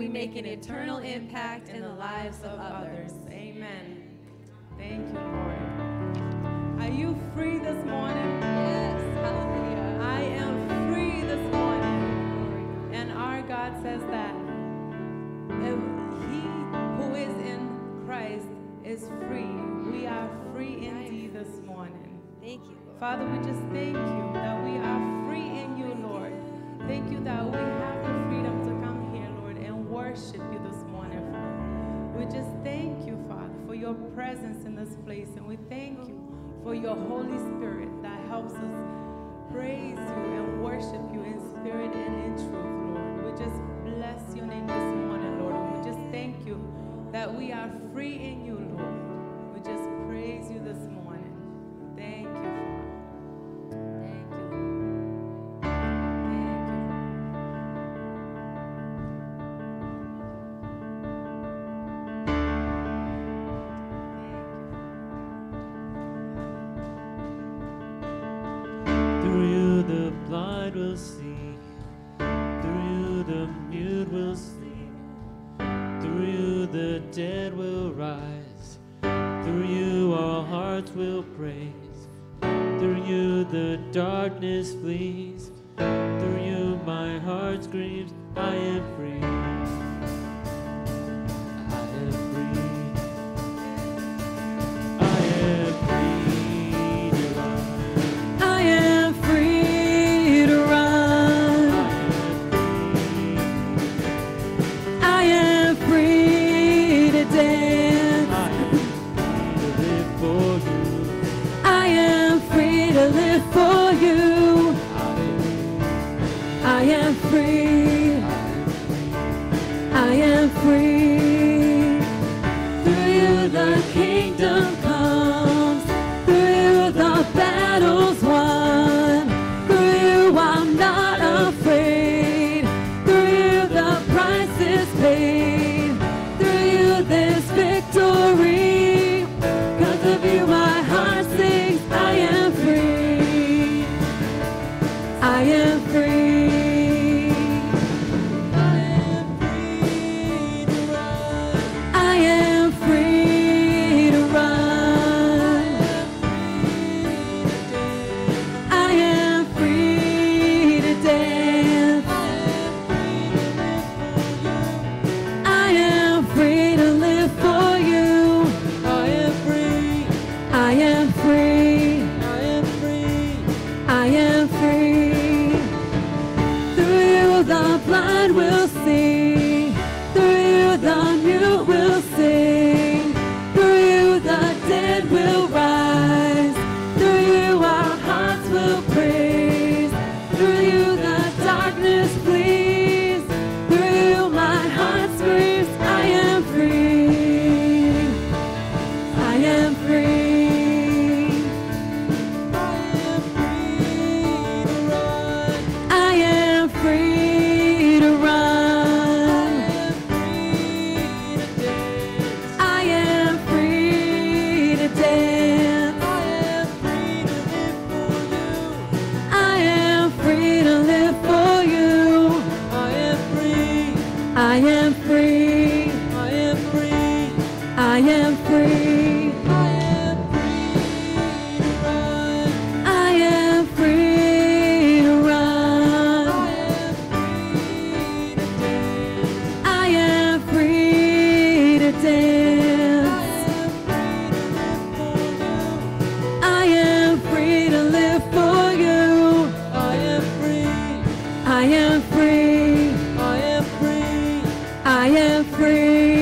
we make an eternal impact in the lives of others. Amen. Thank you, Lord. Are you free this morning? Yes. Hallelujah. I am free this morning. And our God says that he who is in Christ is free. We are free indeed this morning. Thank you. Father, we just thank you that we are free in you, Lord. Thank you that we have the freedom to worship you this morning, Father. We just thank you, Father, for your presence in this place. And we thank you for your Holy Spirit that helps us praise you and worship you in spirit and in truth, Lord. We just bless your name this morning, Lord. We just thank you that we are free in you, Lord. We just praise you this morning. I am free.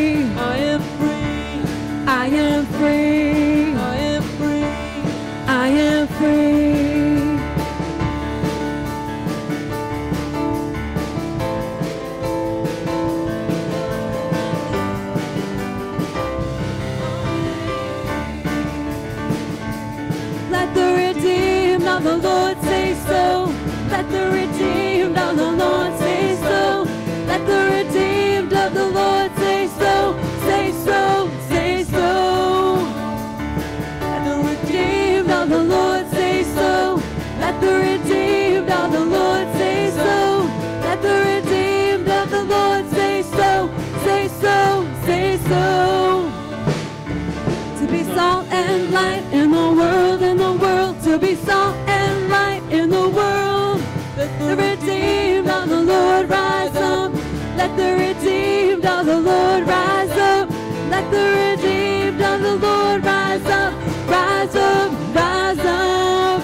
Redeemed of the Lord rise up. Let the redeemed of the Lord rise up. Let the redeemed of the Lord rise up. Rise up, rise up.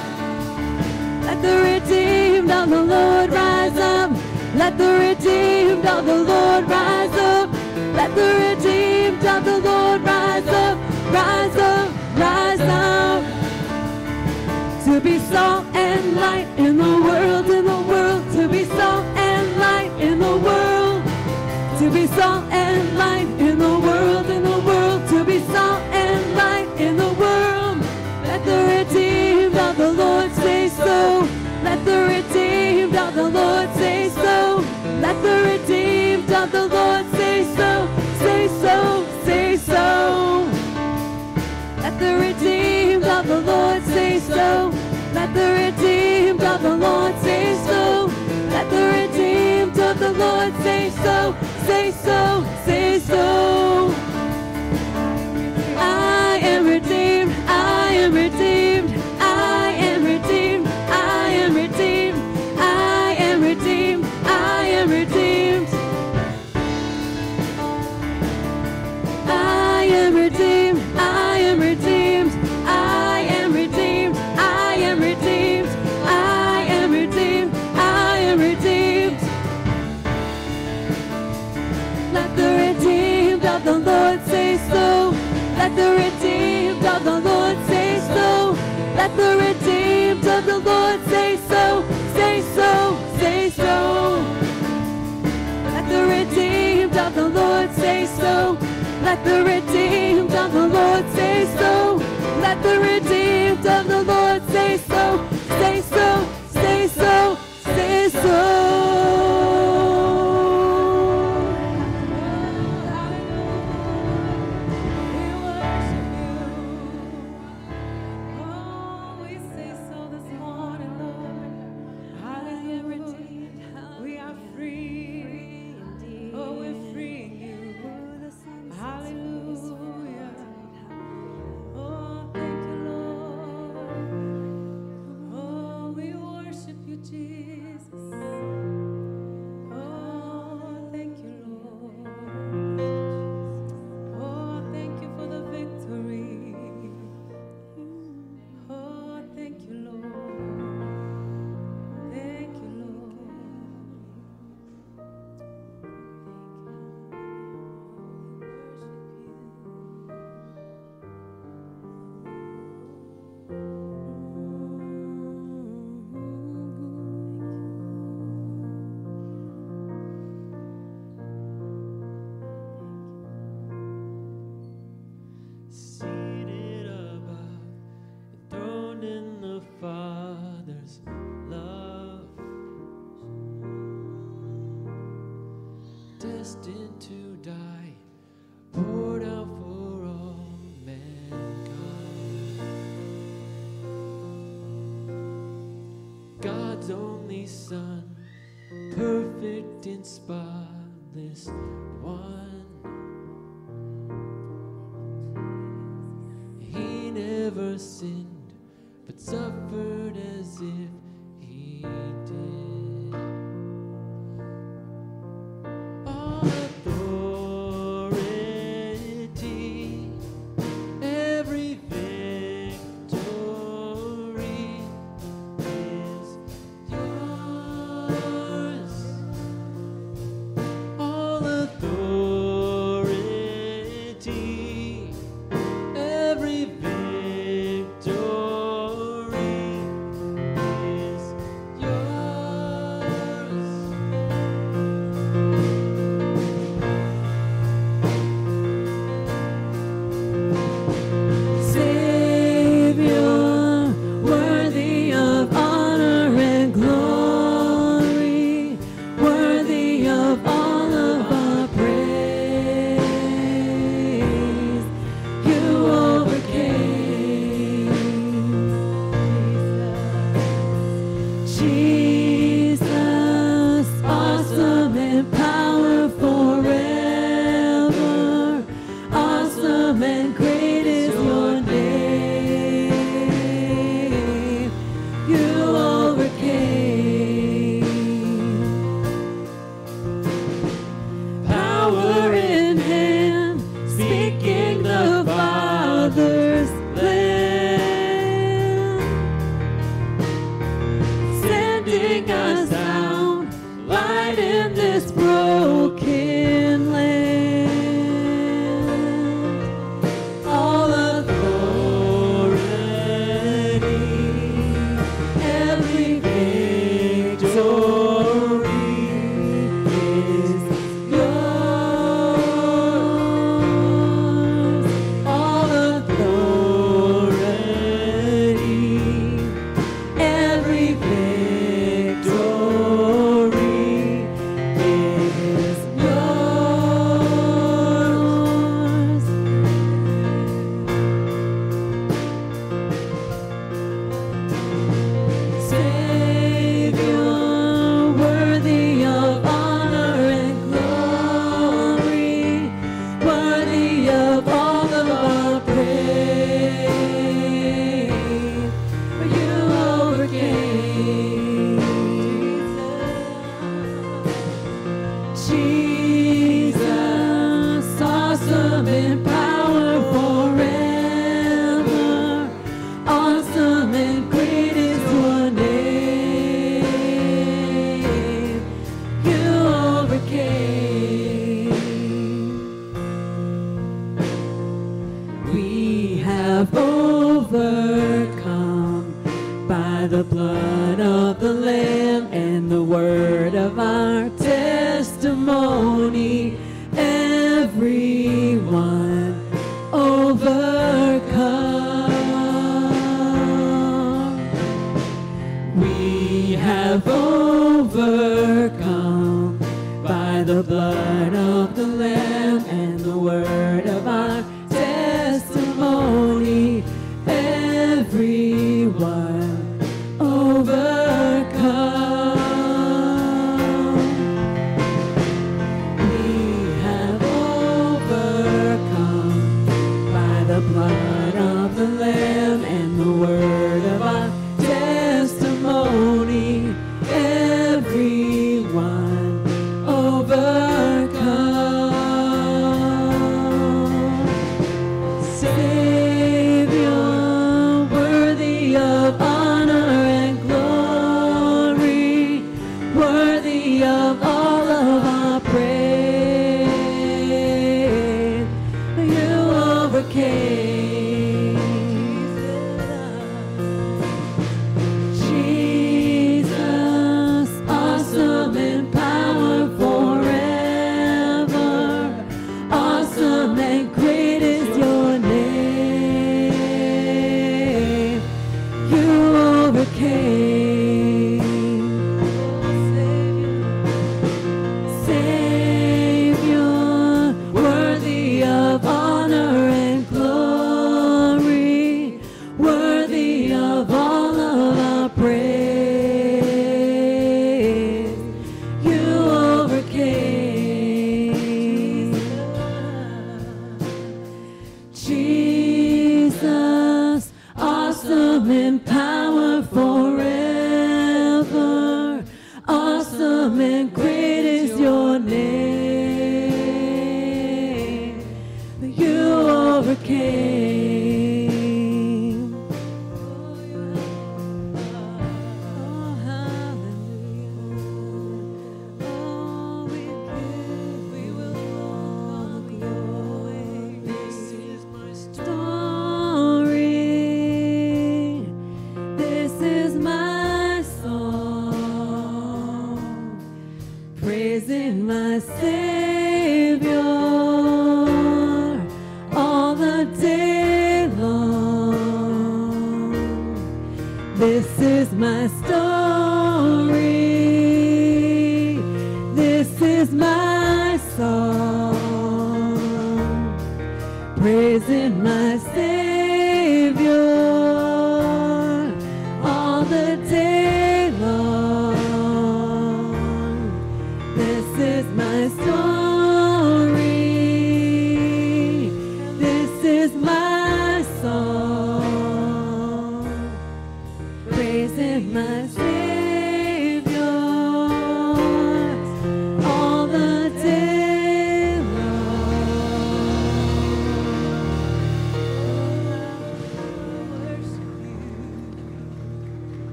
Let the redeemed of the Lord rise up. Let the redeemed of the Lord rise up. Let the redeemed of the Lord rise up. Rise up, rise up. To be salt and light in the world, in the world. Salt and light in the world, in the world. To be salt and light in the world. Let the redeemed of the Lord say so. Let the redeemed of the Lord say so. Let the redeemed of the Lord say so. Say so, say so. Let the redeemed of the Lord say so. Let the redeemed of the Lord say so. Let the redeemed of the Lord say so. Say so, say so. Let the redeemed of the Lord say so. Let the redeemed of the Lord say so. Let the redeemed of the Lord say so. Say so. Say so. Let the redeemed of the Lord say so. Let the redeemed of the Lord say so. Let the redeemed of the Lord say so. Say so. Say so. Say so.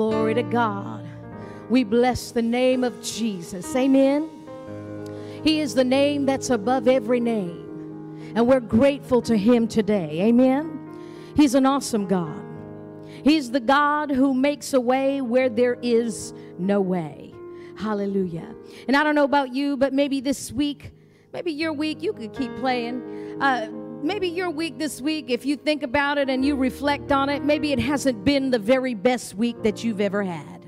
Glory to God. We bless the name of Jesus. Amen. He is the name that's above every name. And we're grateful to Him today. Amen. He's an awesome God. He's the God who makes a way where there is no way. Hallelujah. And I don't know about you, but maybe this week, maybe your week, you could keep playing. Uh, maybe your week this week, if you think about it and you reflect on it, maybe it hasn't been the very best week that you've ever had.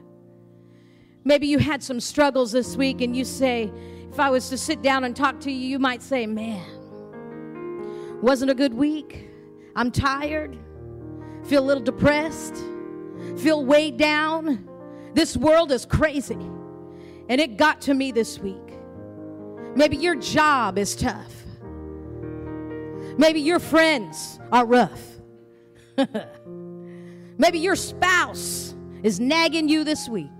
Maybe you had some struggles this week and you say, if I was to sit down and talk to you, you might say, man, wasn't a good week. I'm tired, feel a little depressed, feel weighed down. This world is crazy. And it got to me this week. Maybe your job is tough. Maybe your friends are rough. Maybe your spouse is nagging you this week.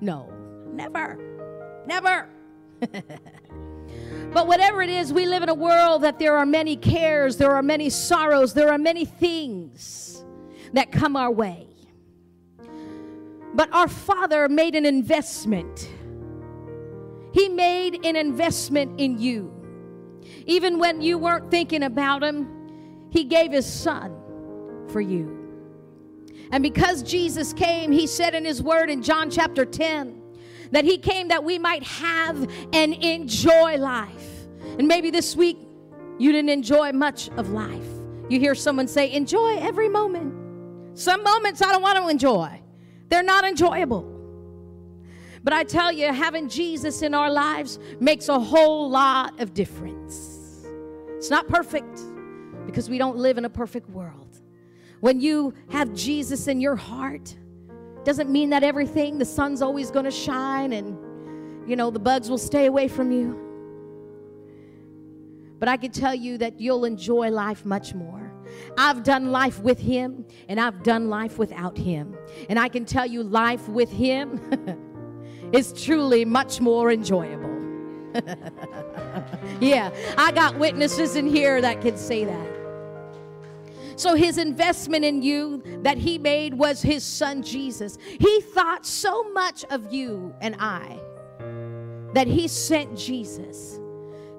No, never. Never. but whatever it is, we live in a world that there are many cares, there are many sorrows, there are many things that come our way. But our Father made an investment. He made an investment in you. Even when you weren't thinking about Him, He gave His Son for you. And because Jesus came, He said in His Word in John chapter 10, that He came that we might have and enjoy life. And maybe this week you didn't enjoy much of life. You hear someone say, Enjoy every moment. Some moments I don't want to enjoy, they're not enjoyable. But I tell you, having Jesus in our lives makes a whole lot of difference. It's not perfect because we don't live in a perfect world. When you have Jesus in your heart, doesn't mean that everything, the sun's always going to shine and, you know, the bugs will stay away from you. But I can tell you that you'll enjoy life much more. I've done life with Him and I've done life without Him. And I can tell you, life with Him is truly much more enjoyable. yeah, I got witnesses in here that can say that. So his investment in you that he made was his son Jesus. He thought so much of you and I that he sent Jesus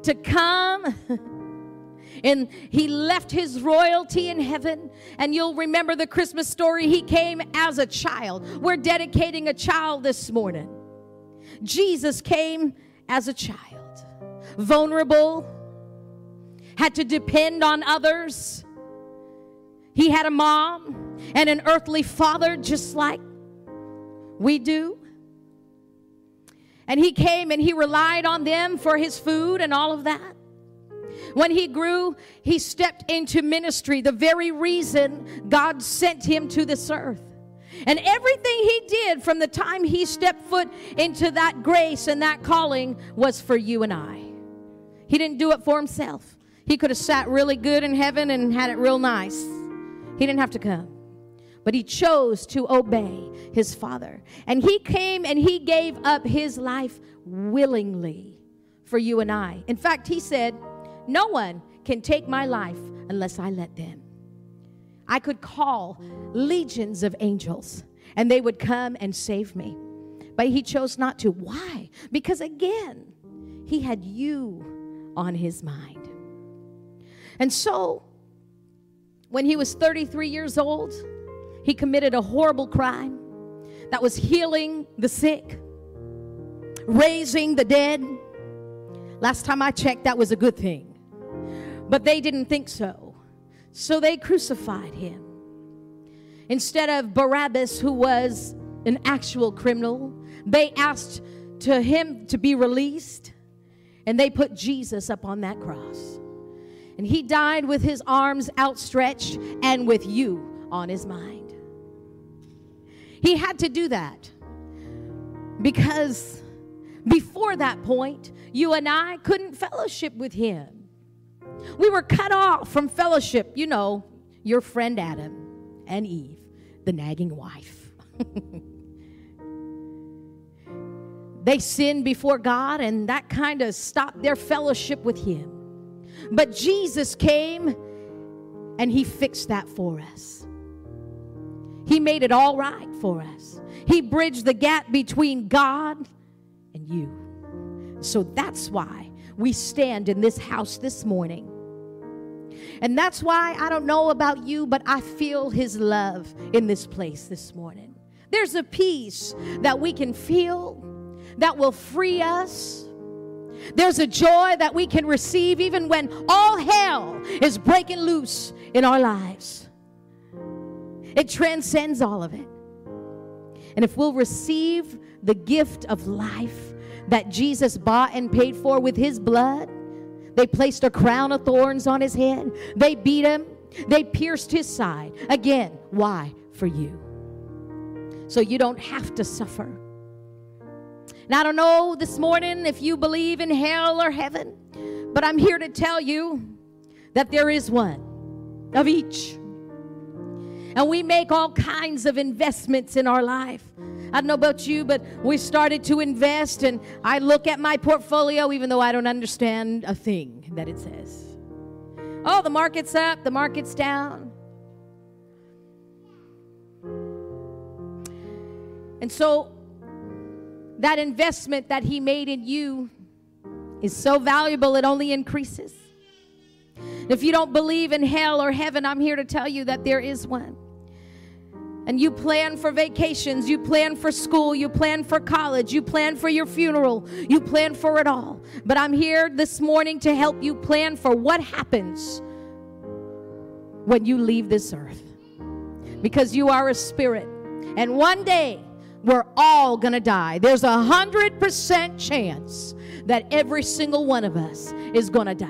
to come and he left his royalty in heaven. And you'll remember the Christmas story. He came as a child. We're dedicating a child this morning. Jesus came as a child, vulnerable, had to depend on others he had a mom and an earthly father just like we do. And he came and he relied on them for his food and all of that. When he grew, he stepped into ministry, the very reason God sent him to this earth. And everything he did from the time he stepped foot into that grace and that calling was for you and I. He didn't do it for himself. He could have sat really good in heaven and had it real nice. He didn't have to come. But he chose to obey his father. And he came and he gave up his life willingly for you and I. In fact, he said, No one can take my life unless I let them. I could call legions of angels and they would come and save me. But he chose not to. Why? Because again, he had you on his mind. And so when he was 33 years old, he committed a horrible crime that was healing the sick, raising the dead. Last time I checked, that was a good thing. But they didn't think so. So they crucified him. Instead of Barabbas, who was an actual criminal, they asked to him to be released, and they put Jesus up on that cross. And he died with his arms outstretched and with you on his mind. He had to do that because before that point, you and I couldn't fellowship with him. We were cut off from fellowship. You know, your friend Adam and Eve, the nagging wife. they sinned before God, and that kind of stopped their fellowship with Him. But Jesus came and He fixed that for us. He made it all right for us. He bridged the gap between God and you. So that's why we stand in this house this morning. And that's why I don't know about you, but I feel His love in this place this morning. There's a peace that we can feel that will free us. There's a joy that we can receive even when all hell is breaking loose in our lives. It transcends all of it. And if we'll receive the gift of life that Jesus bought and paid for with his blood, they placed a crown of thorns on his head. They beat him. They pierced his side. Again, why? For you. So you don't have to suffer. And I don't know this morning if you believe in hell or heaven, but I'm here to tell you that there is one of each. And we make all kinds of investments in our life. I don't know about you, but we started to invest, and I look at my portfolio even though I don't understand a thing that it says. Oh, the market's up, the market's down. And so, that investment that He made in you is so valuable, it only increases. If you don't believe in hell or heaven, I'm here to tell you that there is one. And you plan for vacations, you plan for school, you plan for college, you plan for your funeral, you plan for it all. But I'm here this morning to help you plan for what happens when you leave this earth. Because you are a spirit. And one day, we're all gonna die. There's a hundred percent chance that every single one of us is gonna die.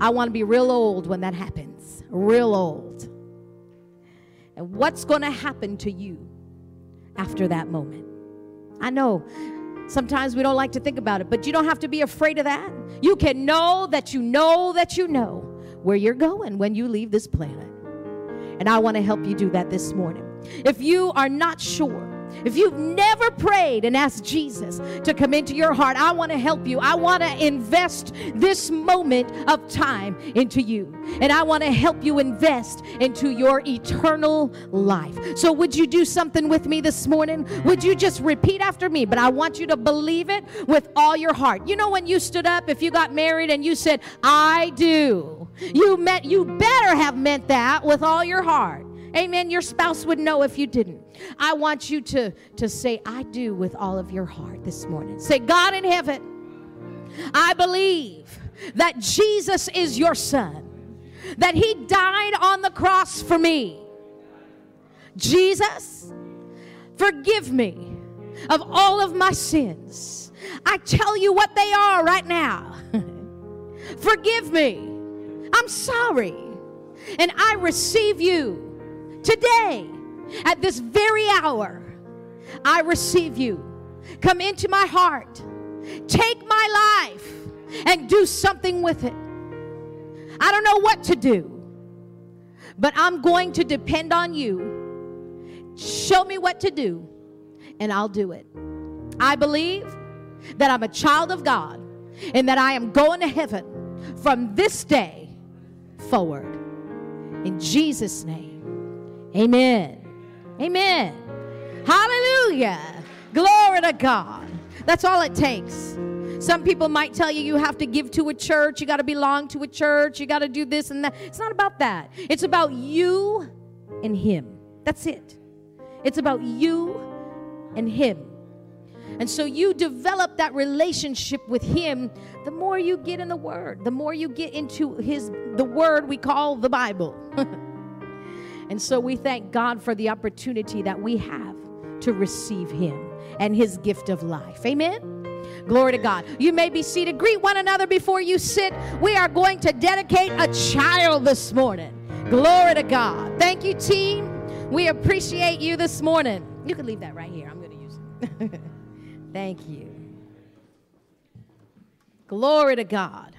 I wanna be real old when that happens. Real old and what's going to happen to you after that moment. I know sometimes we don't like to think about it, but you don't have to be afraid of that. You can know that you know that you know where you're going when you leave this planet. And I want to help you do that this morning. If you are not sure, if you've never prayed and asked Jesus to come into your heart, I want to help you. I want to invest this moment of time into you. And I want to help you invest into your eternal life. So, would you do something with me this morning? Would you just repeat after me? But I want you to believe it with all your heart. You know, when you stood up, if you got married and you said, I do, you meant, you better have meant that with all your heart. Amen. Your spouse would know if you didn't. I want you to, to say, I do with all of your heart this morning. Say, God in heaven, I believe that Jesus is your son, that he died on the cross for me. Jesus, forgive me of all of my sins. I tell you what they are right now. forgive me. I'm sorry. And I receive you Today, at this very hour, I receive you. Come into my heart. Take my life and do something with it. I don't know what to do, but I'm going to depend on you. Show me what to do, and I'll do it. I believe that I'm a child of God and that I am going to heaven from this day forward. In Jesus' name. Amen. Amen. Hallelujah. Glory to God. That's all it takes. Some people might tell you you have to give to a church, you got to belong to a church, you got to do this and that. It's not about that. It's about you and Him. That's it. It's about you and Him. And so you develop that relationship with Him the more you get in the Word, the more you get into His, the Word we call the Bible. And so we thank God for the opportunity that we have to receive Him and His gift of life. Amen. Glory to God. You may be seated. Greet one another before you sit. We are going to dedicate a child this morning. Glory to God. Thank you, team. We appreciate you this morning. You can leave that right here. I'm going to use it. Thank you. Glory to God.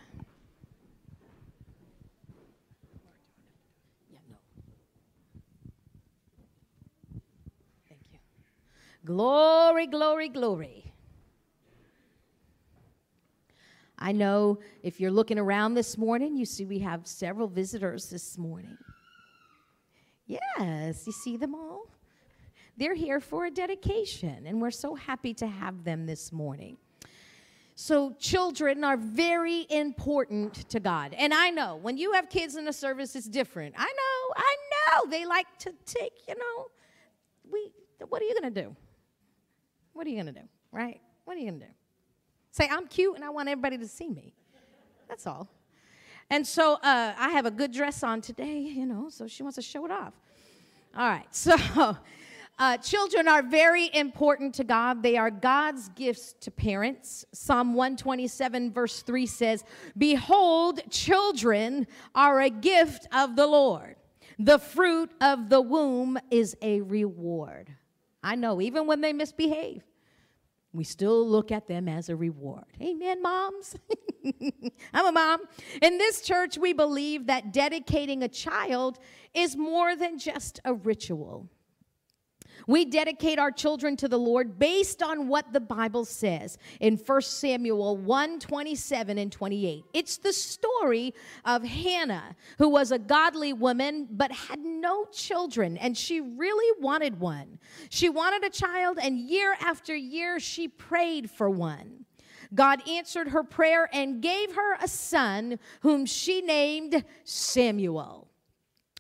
Glory, glory, glory. I know if you're looking around this morning, you see we have several visitors this morning. Yes, you see them all? They're here for a dedication, and we're so happy to have them this morning. So, children are very important to God. And I know when you have kids in the service, it's different. I know, I know. They like to take, you know, we, what are you going to do? What are you going to do, right? What are you going to do? Say, I'm cute and I want everybody to see me. That's all. And so uh, I have a good dress on today, you know, so she wants to show it off. All right, so uh, children are very important to God. They are God's gifts to parents. Psalm 127, verse 3 says, Behold, children are a gift of the Lord. The fruit of the womb is a reward. I know, even when they misbehave, we still look at them as a reward. Amen, moms? I'm a mom. In this church, we believe that dedicating a child is more than just a ritual. We dedicate our children to the Lord based on what the Bible says in 1 Samuel 1 27 and 28. It's the story of Hannah, who was a godly woman but had no children, and she really wanted one. She wanted a child, and year after year, she prayed for one. God answered her prayer and gave her a son whom she named Samuel.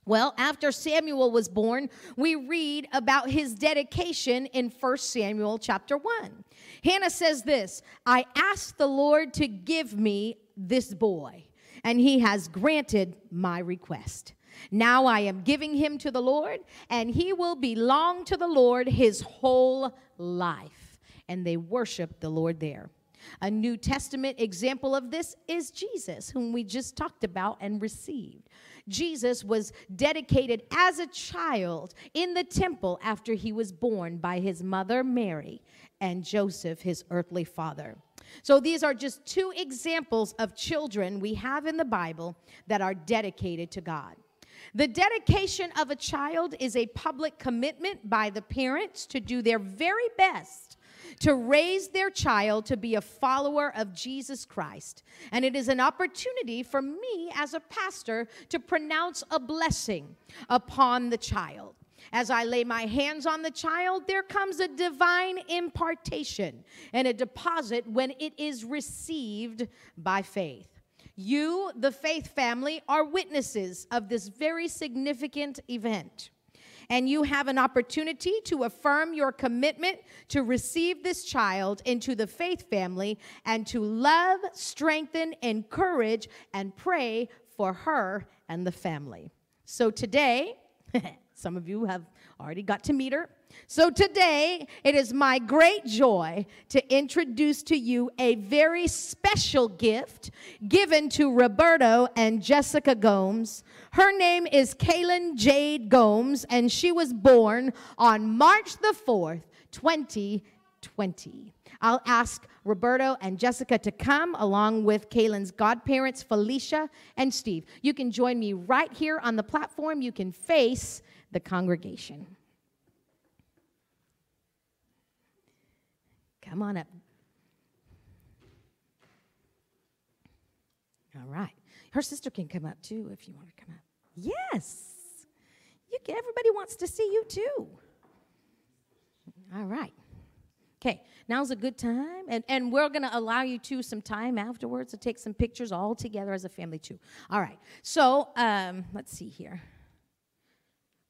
Well, after Samuel was born, we read about his dedication in 1 Samuel chapter 1. Hannah says this I asked the Lord to give me this boy, and he has granted my request. Now I am giving him to the Lord, and he will belong to the Lord his whole life. And they worship the Lord there. A New Testament example of this is Jesus, whom we just talked about and received. Jesus was dedicated as a child in the temple after he was born by his mother Mary and Joseph, his earthly father. So these are just two examples of children we have in the Bible that are dedicated to God. The dedication of a child is a public commitment by the parents to do their very best to raise their child to be a follower of Jesus Christ. And it is an opportunity for me as a pastor to pronounce a blessing upon the child. As I lay my hands on the child, there comes a divine impartation and a deposit when it is received by faith. You, the faith family, are witnesses of this very significant event and you have an opportunity to affirm your commitment to receive this child into the faith family and to love, strengthen, encourage, and pray for her and the family. So today, some of you have already got to meet her. So today, it is my great joy to introduce to you a very special gift given to Roberto and Jessica Gomes. Her name is Kaylin Jade Gomes, and she was born on March the 4th, 2020. I'll ask Roberto and Jessica to come along with Kaylin's godparents, Felicia and Steve. You can join me right here on the platform. You can face the congregation. Come on up. All right. Her sister can come up too if you want to come up. Yes. You can, everybody wants to see you too. All right. Okay, now's a good time. And, and we're going to allow you to some time afterwards to take some pictures all together as a family too. All right. So um, let's see here.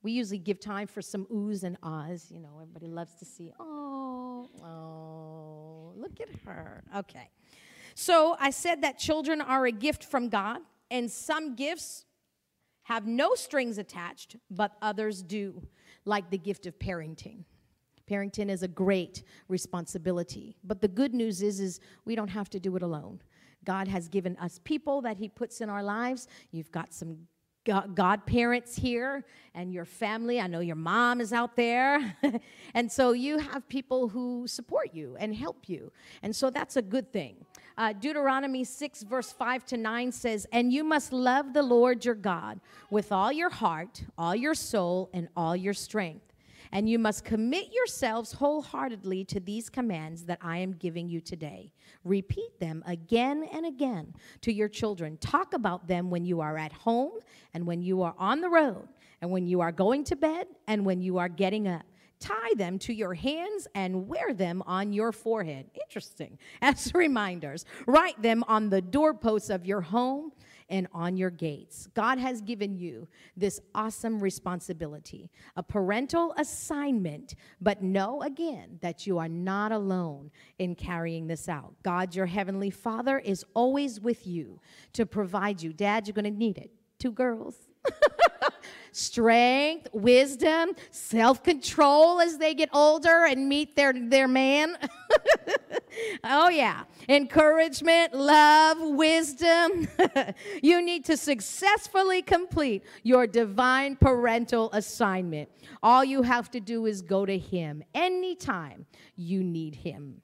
We usually give time for some oohs and ahs. You know, everybody loves to see, oh, oh, look at her. Okay. So I said that children are a gift from God, and some gifts have no strings attached, but others do, like the gift of parenting. Parenting is a great responsibility. But the good news is, is we don't have to do it alone. God has given us people that He puts in our lives. You've got some godparents here and your family. I know your mom is out there. and so you have people who support you and help you. And so that's a good thing. Uh, Deuteronomy 6, verse 5 to 9 says, And you must love the Lord your God with all your heart, all your soul, and all your strength and you must commit yourselves wholeheartedly to these commands that I am giving you today. Repeat them again and again to your children. Talk about them when you are at home and when you are on the road, and when you are going to bed, and when you are getting up. Tie them to your hands and wear them on your forehead. Interesting. As reminders, write them on the doorposts of your home and on your gates. God has given you this awesome responsibility, a parental assignment, but know again that you are not alone in carrying this out. God, your heavenly Father, is always with you to provide you. Dad, you're going to need it. Two girls. strength, wisdom, self control as they get older and meet their, their man. oh, yeah. Encouragement, love, wisdom. you need to successfully complete your divine parental assignment. All you have to do is go to Him anytime you need Him.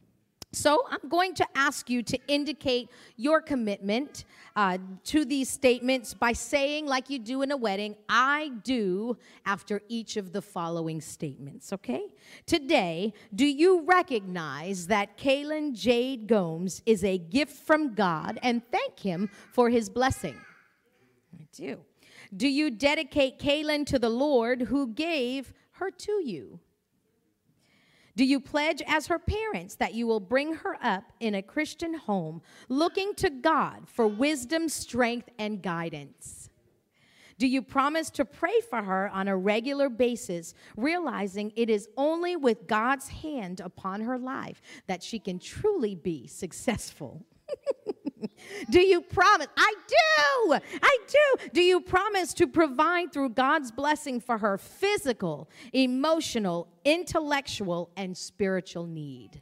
So I'm going to ask you to indicate your commitment uh, to these statements by saying, like you do in a wedding, I do after each of the following statements, okay? Today, do you recognize that Kaylin Jade Gomes is a gift from God and thank Him for His blessing? I do. Do you dedicate Kaylin to the Lord who gave her to you? Do you pledge as her parents that you will bring her up in a Christian home, looking to God for wisdom, strength, and guidance? Do you promise to pray for her on a regular basis, realizing it is only with God's hand upon her life that she can truly be successful? do you promise? I do. I do. Do you promise to provide through God's blessing for her physical, emotional, intellectual, and spiritual need?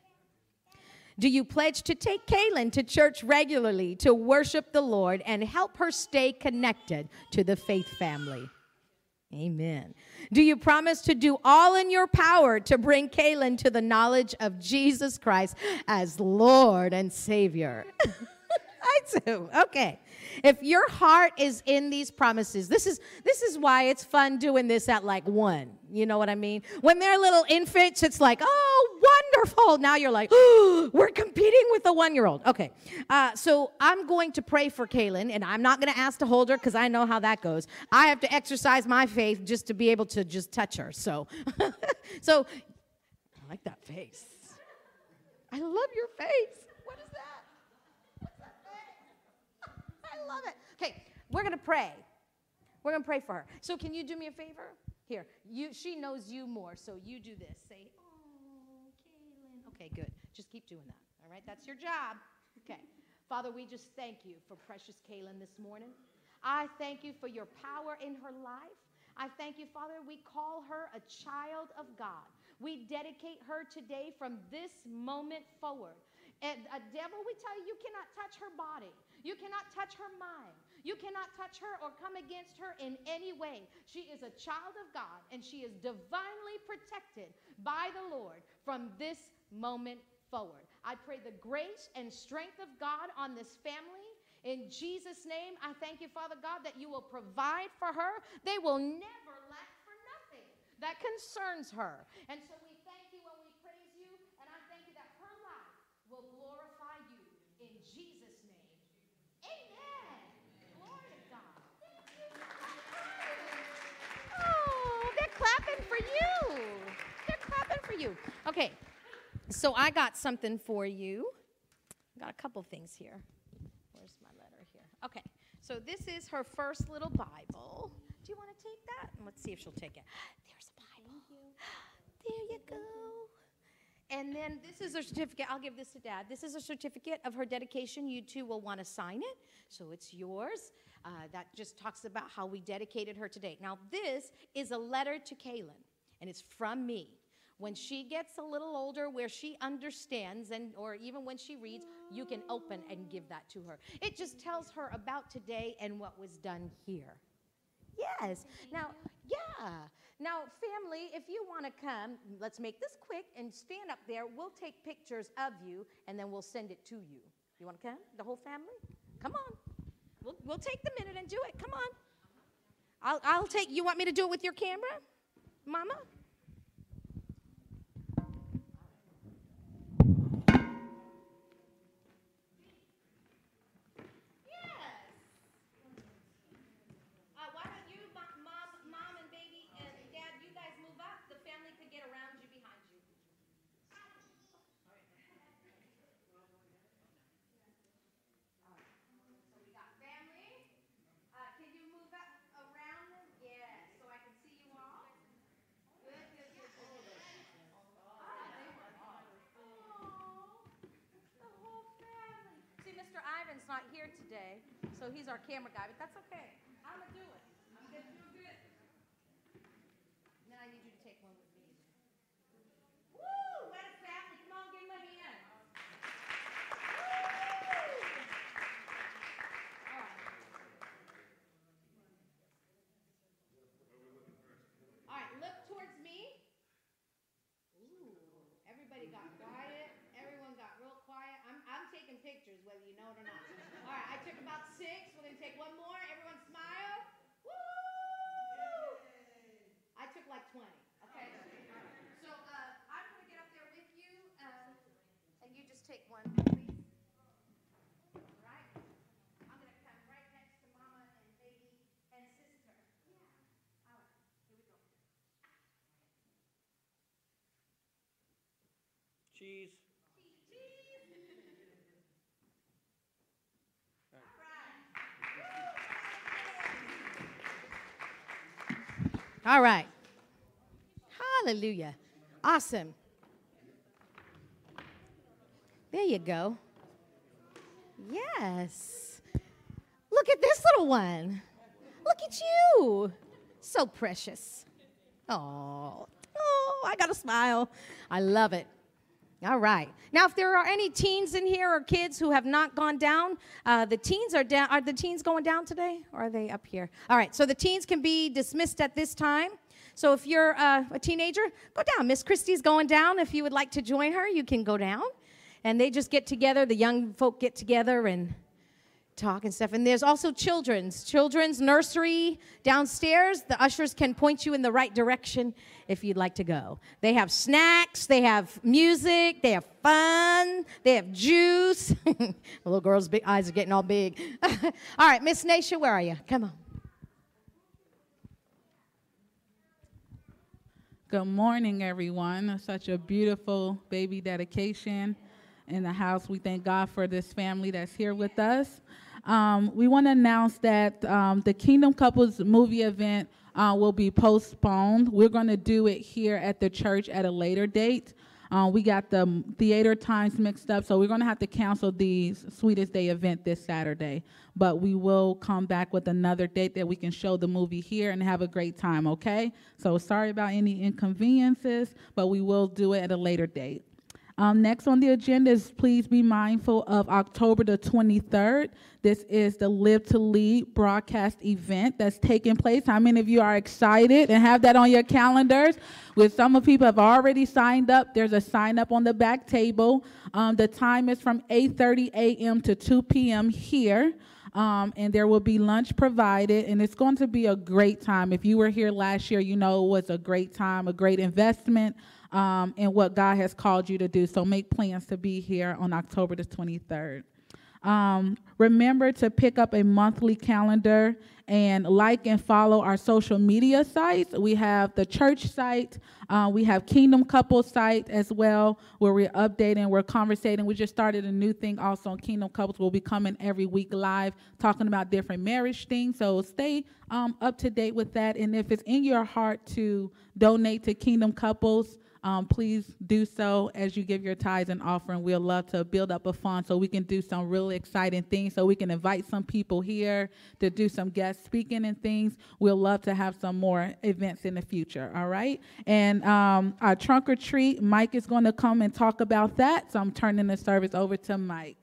Do you pledge to take Kaylin to church regularly to worship the Lord and help her stay connected to the faith family? Amen. Do you promise to do all in your power to bring Kaylin to the knowledge of Jesus Christ as Lord and Savior? I do. Okay. If your heart is in these promises, this is this is why it's fun doing this at like one. You know what I mean? When they're little infants, it's like, oh, wonderful. Now you're like, oh, we're competing with a one-year-old. Okay. Uh, so I'm going to pray for Kaylin, and I'm not going to ask to hold her because I know how that goes. I have to exercise my faith just to be able to just touch her. So, so I like that face. I love your face. Love it. Okay, we're going to pray. We're going to pray for her. So can you do me a favor? Here, you she knows you more, so you do this. Say, "Oh, Kaylin." Okay, good. Just keep doing that. All right? That's your job. Okay. Father, we just thank you for precious Kaylin this morning. I thank you for your power in her life. I thank you, Father. We call her a child of God. We dedicate her today from this moment forward. And a devil, we tell you, you cannot touch her body. You cannot touch her mind. You cannot touch her or come against her in any way. She is a child of God and she is divinely protected by the Lord from this moment forward. I pray the grace and strength of God on this family. In Jesus' name, I thank you, Father God, that you will provide for her. They will never lack for nothing that concerns her. And so we thank you and we praise you, and I thank you that her life will glorify you in Jesus' name. Amen. Glory to God. Oh, they're clapping for you. They're clapping for you. Okay, so I got something for you. Got a couple things here. Where's my letter here? Okay, so this is her first little Bible. Do you want to take that? Let's see if she'll take it. There's a Bible. There you go. And then this is a certificate. I'll give this to Dad. This is a certificate of her dedication. You two will want to sign it, so it's yours. Uh, that just talks about how we dedicated her today. Now, this is a letter to Kaylin, and it's from me. When she gets a little older, where she understands, and or even when she reads, you can open and give that to her. It just tells her about today and what was done here. Yes. Now, yeah. Now, family, if you want to come, let's make this quick and stand up there. We'll take pictures of you and then we'll send it to you. You want to come? The whole family? Come on. We'll, we'll take the minute and do it. Come on. I'll, I'll take, you want me to do it with your camera, Mama? Not here today, so he's our camera guy, but that's okay. I'm gonna do it. I'm gonna do good. And then I need you to take one with me. Woo! What a family! Come on, give him a hand. Woo! All right. Look towards me. Everybody got quiet. Everyone got real quiet. I'm, I'm taking pictures, whether you know it or not. All right, I took about six. We're gonna take one more. Everyone smile. Woo! I took like 20. Okay. So uh, I'm gonna get up there with you, um, and you just take one, please. All right. I'm gonna come right next to Mama and baby and sister. Yeah. All right. Here we go. Cheese. All right. Hallelujah. Awesome. There you go. Yes. Look at this little one. Look at you. So precious. Oh, oh, I got a smile. I love it. All right. Now, if there are any teens in here or kids who have not gone down, uh, the teens are down. Are the teens going down today, or are they up here? All right. So the teens can be dismissed at this time. So if you're uh, a teenager, go down. Miss Christie's going down. If you would like to join her, you can go down. And they just get together. The young folk get together and talk and stuff. And there's also children's, children's nursery downstairs. The ushers can point you in the right direction if you'd like to go. They have snacks, they have music, they have fun, they have juice. the little girl's big eyes are getting all big. all right, Miss Nasha, where are you? Come on. Good morning, everyone. Such a beautiful baby dedication in the house. We thank God for this family that's here with us. Um, we want to announce that um, the Kingdom Couples movie event uh, will be postponed. We're going to do it here at the church at a later date. Uh, we got the theater times mixed up, so we're going to have to cancel the Sweetest Day event this Saturday. But we will come back with another date that we can show the movie here and have a great time, okay? So sorry about any inconveniences, but we will do it at a later date. Um, next on the agenda is please be mindful of October the 23rd. This is the Live to Lead broadcast event that's taking place. How many of you are excited and have that on your calendars? With some of people have already signed up. There's a sign up on the back table. Um, the time is from 8:30 a.m. to 2 p.m. here. Um, and there will be lunch provided, and it's going to be a great time. If you were here last year, you know it was a great time, a great investment um, in what God has called you to do. So make plans to be here on October the 23rd. Um, remember to pick up a monthly calendar and like and follow our social media sites. We have the church site, uh, we have Kingdom Couple site as well, where we're updating, we're conversating. We just started a new thing also on Kingdom Couples. We'll be coming every week live, talking about different marriage things. So stay um, up to date with that. And if it's in your heart to donate to Kingdom Couples, um, please do so as you give your tithes and offering. We'll love to build up a fund so we can do some really exciting things, so we can invite some people here to do some guest speaking and things. We'll love to have some more events in the future, all right? And um, our trunk or treat, Mike is going to come and talk about that, so I'm turning the service over to Mike.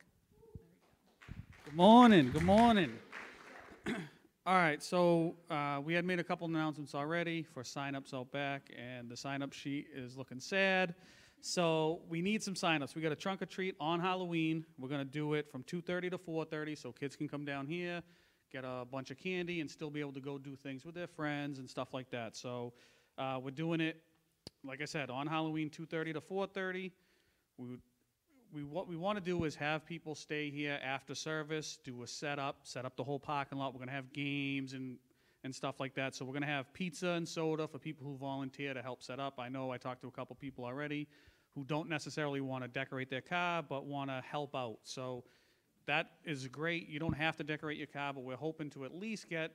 Good morning. Good morning. All right, so uh, we had made a couple announcements already for signups out back, and the sign-up sheet is looking sad. So we need some signups. We got a trunk or treat on Halloween. We're gonna do it from 2:30 to 4:30, so kids can come down here, get a bunch of candy, and still be able to go do things with their friends and stuff like that. So uh, we're doing it, like I said, on Halloween, 2:30 to 4:30. We would we what we want to do is have people stay here after service, do a setup, set up the whole parking lot. We're gonna have games and and stuff like that. So we're gonna have pizza and soda for people who volunteer to help set up. I know I talked to a couple people already who don't necessarily want to decorate their car but want to help out. So that is great. You don't have to decorate your car, but we're hoping to at least get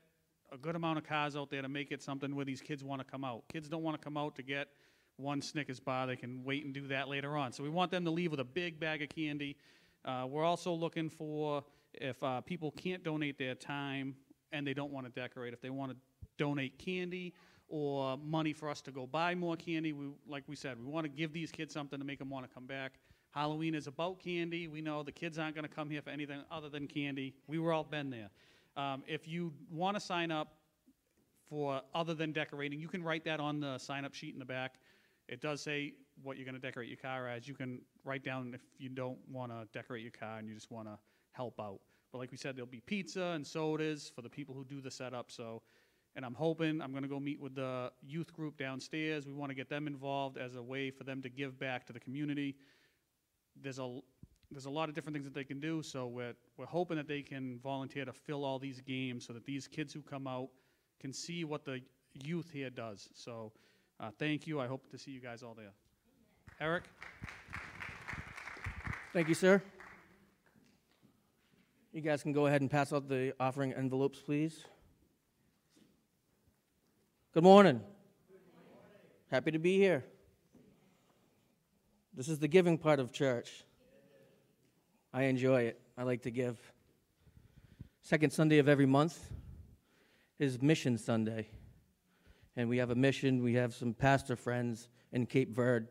a good amount of cars out there to make it something where these kids want to come out. Kids don't want to come out to get one Snickers bar. They can wait and do that later on. So we want them to leave with a big bag of candy. Uh, we're also looking for if uh, people can't donate their time and they don't want to decorate, if they want to donate candy or money for us to go buy more candy, we, like we said, we want to give these kids something to make them want to come back. Halloween is about candy. We know the kids aren't going to come here for anything other than candy. We were all been there. Um, if you want to sign up for other than decorating, you can write that on the sign up sheet in the back. It does say what you're going to decorate your car as. You can write down if you don't want to decorate your car and you just want to help out. But like we said, there'll be pizza and sodas for the people who do the setup. So, and I'm hoping I'm going to go meet with the youth group downstairs. We want to get them involved as a way for them to give back to the community. There's a there's a lot of different things that they can do. So we're we're hoping that they can volunteer to fill all these games so that these kids who come out can see what the youth here does. So, uh, thank you. I hope to see you guys all there. Eric. Thank you, sir. You guys can go ahead and pass out the offering envelopes, please. Good morning. Happy to be here. This is the giving part of church. I enjoy it. I like to give. Second Sunday of every month is Mission Sunday. And we have a mission, we have some pastor friends in Cape Verde.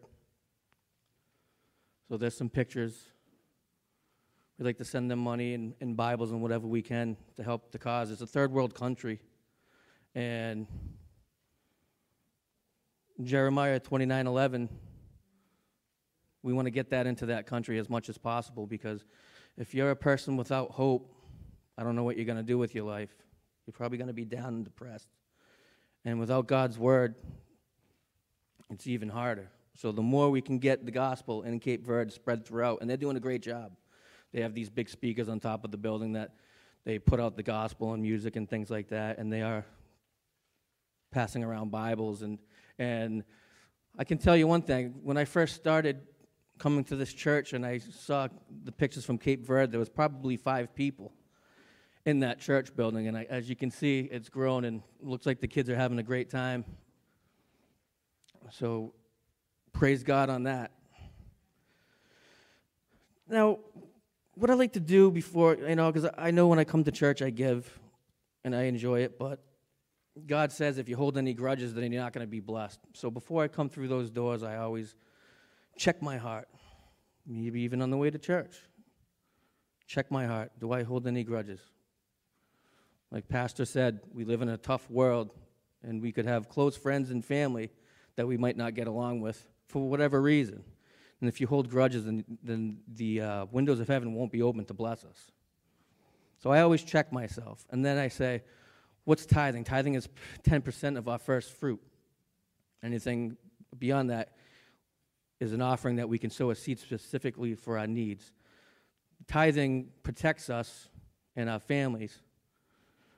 So there's some pictures. We like to send them money and, and Bibles and whatever we can to help the cause. It's a third world country. And Jeremiah 29 11, we want to get that into that country as much as possible because if you're a person without hope, I don't know what you're going to do with your life. You're probably going to be down and depressed. And without God's word, it's even harder. So the more we can get the gospel in Cape Verde spread throughout, and they're doing a great job. They have these big speakers on top of the building that they put out the gospel and music and things like that, and they are passing around Bibles and and I can tell you one thing. When I first started coming to this church and I saw the pictures from Cape Verde, there was probably five people in that church building. And I, as you can see, it's grown and looks like the kids are having a great time. So praise God on that. Now, what I like to do before, you know, because I know when I come to church, I give and I enjoy it, but God says if you hold any grudges, then you're not going to be blessed. So before I come through those doors, I always check my heart, maybe even on the way to church. Check my heart. Do I hold any grudges? Like Pastor said, we live in a tough world, and we could have close friends and family that we might not get along with for whatever reason. And if you hold grudges, then, then the uh, windows of heaven won't be open to bless us. So I always check myself. And then I say, what's tithing? Tithing is 10% of our first fruit. Anything beyond that is an offering that we can sow a seed specifically for our needs. Tithing protects us and our families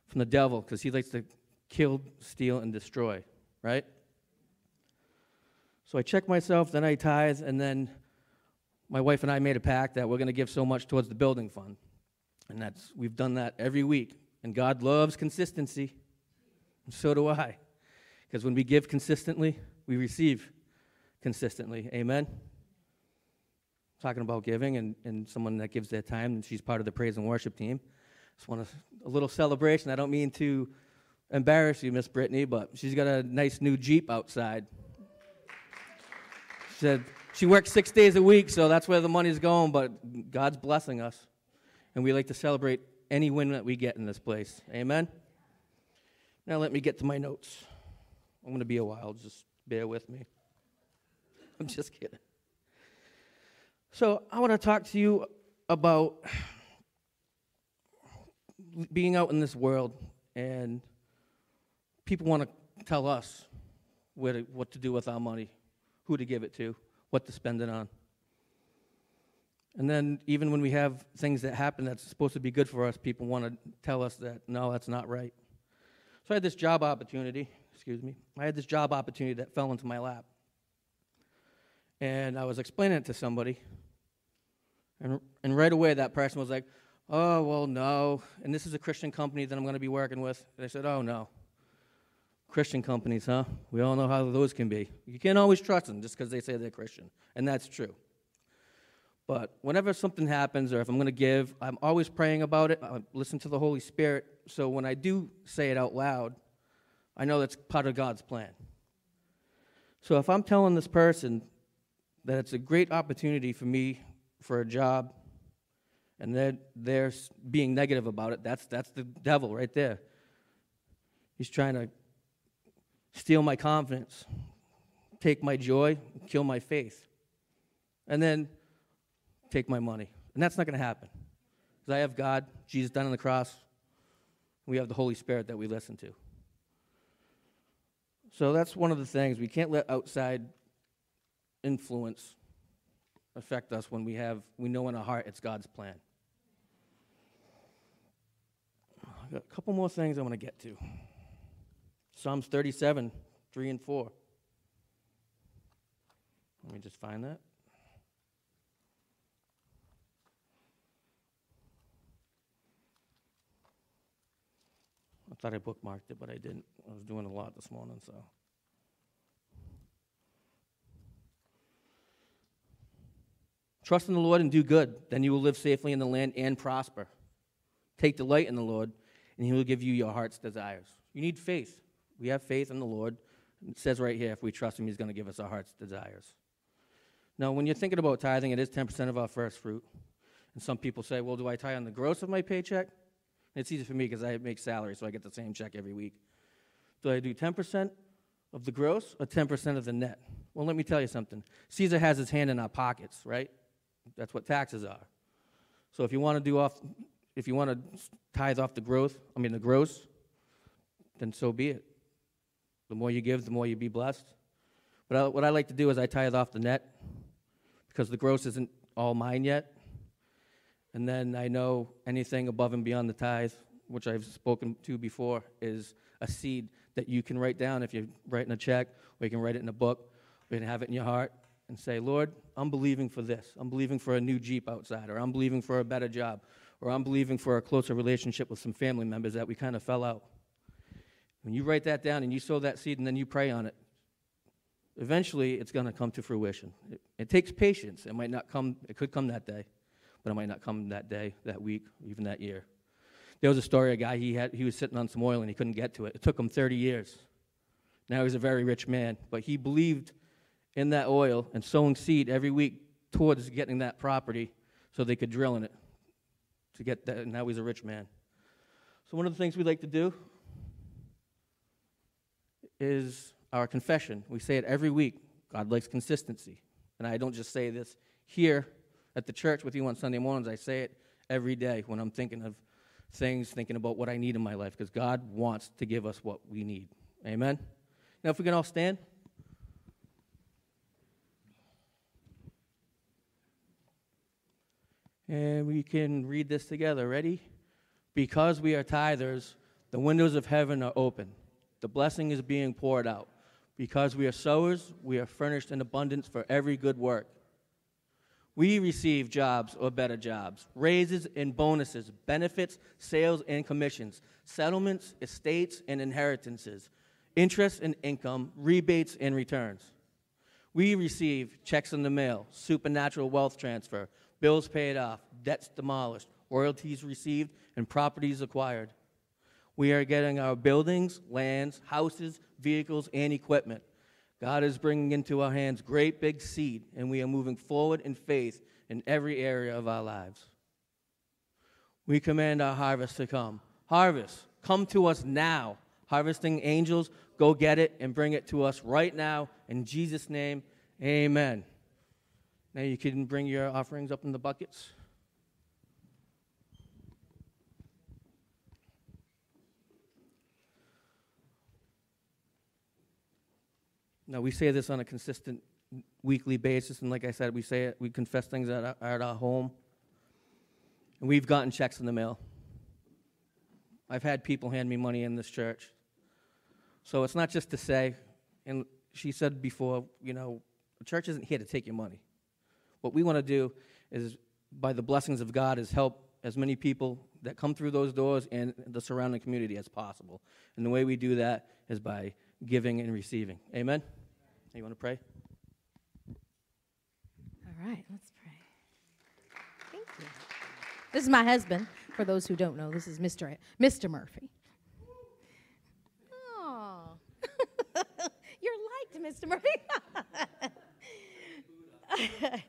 from the devil because he likes to kill, steal, and destroy, right? So I check myself, then I tithe, and then my wife and I made a pact that we're going to give so much towards the building fund. And that's we've done that every week. And God loves consistency. And so do I. Because when we give consistently, we receive consistently. Amen. Talking about giving and, and someone that gives their time, and she's part of the praise and worship team. Just want a, a little celebration. I don't mean to embarrass you, Miss Brittany, but she's got a nice new Jeep outside. She said she works six days a week, so that's where the money's going, but God's blessing us. And we like to celebrate any win that we get in this place. Amen? Now let me get to my notes. I'm going to be a while, just bear with me. I'm just kidding. So, I want to talk to you about being out in this world, and people want to tell us where to, what to do with our money, who to give it to, what to spend it on. And then, even when we have things that happen that's supposed to be good for us, people want to tell us that, no, that's not right. So, I had this job opportunity, excuse me, I had this job opportunity that fell into my lap. And I was explaining it to somebody, and, and right away that person was like, oh, well, no. And this is a Christian company that I'm going to be working with. And I said, oh, no. Christian companies, huh? We all know how those can be. You can't always trust them just because they say they're Christian. And that's true. But whenever something happens or if I'm going to give, I'm always praying about it. I listen to the Holy Spirit. So when I do say it out loud, I know that's part of God's plan. So if I'm telling this person that it's a great opportunity for me for a job and they're, they're being negative about it, that's, that's the devil right there. He's trying to steal my confidence, take my joy, kill my faith, and then take my money. And that's not going to happen. Because I have God, Jesus done on the cross, we have the Holy Spirit that we listen to. So that's one of the things. We can't let outside influence affect us when we have we know in our heart it's God's plan. I got a couple more things I want to get to. Psalms 37, 3 and 4. Let me just find that. I thought I bookmarked it, but I didn't. I was doing a lot this morning, so. Trust in the Lord and do good, then you will live safely in the land and prosper. Take delight in the Lord, and he will give you your heart's desires. You need faith. We have faith in the Lord. It says right here, if we trust him, he's going to give us our heart's desires. Now, when you're thinking about tithing, it is 10% of our first fruit. And some people say, well, do I tithe on the gross of my paycheck? It's easy for me because I make salary, so I get the same check every week. Do I do 10% of the gross or 10% of the net? Well, let me tell you something. Caesar has his hand in our pockets, right? That's what taxes are. So if you want to do off, if you want to tithe off the growth, I mean the gross, then so be it. The more you give, the more you be blessed. But I, what I like to do is I tithe off the net because the gross isn't all mine yet. And then I know anything above and beyond the tithe, which I've spoken to before, is a seed that you can write down if you're writing a check, or you can write it in a book, or you can have it in your heart and say, Lord, I'm believing for this. I'm believing for a new Jeep outside, or I'm believing for a better job, or I'm believing for a closer relationship with some family members that we kind of fell out. When you write that down and you sow that seed and then you pray on it, eventually it's going to come to fruition. It, it takes patience. It might not come, it could come that day, but it might not come that day, that week, even that year. There was a story, of a guy, he, had, he was sitting on some oil and he couldn't get to it. It took him 30 years. Now he's a very rich man, but he believed in that oil and sowing seed every week towards getting that property so they could drill in it to get that. And now he's a rich man. So, one of the things we like to do is our confession. We say it every week. God likes consistency. And I don't just say this here at the church with you on Sunday mornings, I say it every day when I'm thinking of things, thinking about what I need in my life, because God wants to give us what we need. Amen? Now, if we can all stand. And we can read this together. Ready? Because we are tithers, the windows of heaven are open. The blessing is being poured out. Because we are sowers, we are furnished in abundance for every good work. We receive jobs or better jobs, raises and bonuses, benefits, sales and commissions, settlements, estates and inheritances, interest and income, rebates and returns. We receive checks in the mail, supernatural wealth transfer, bills paid off, debts demolished, royalties received, and properties acquired. We are getting our buildings, lands, houses, vehicles, and equipment. God is bringing into our hands great big seed, and we are moving forward in faith in every area of our lives. We command our harvest to come. Harvest, come to us now. Harvesting angels, go get it and bring it to us right now. In Jesus' name, amen. Now you can bring your offerings up in the buckets. Now, we say this on a consistent weekly basis, and like I said, we say it, we confess things at our, at our home. And we've gotten checks in the mail. I've had people hand me money in this church. So it's not just to say, and she said before, you know, the church isn't here to take your money. What we want to do is, by the blessings of God, is help as many people that come through those doors and the surrounding community as possible. And the way we do that is by giving and receiving. Amen? You want to pray? All right, let's pray. Thank you. This is my husband. For those who don't know, this is Mr. Mr. Murphy. Oh, you're liked, Mr. Murphy.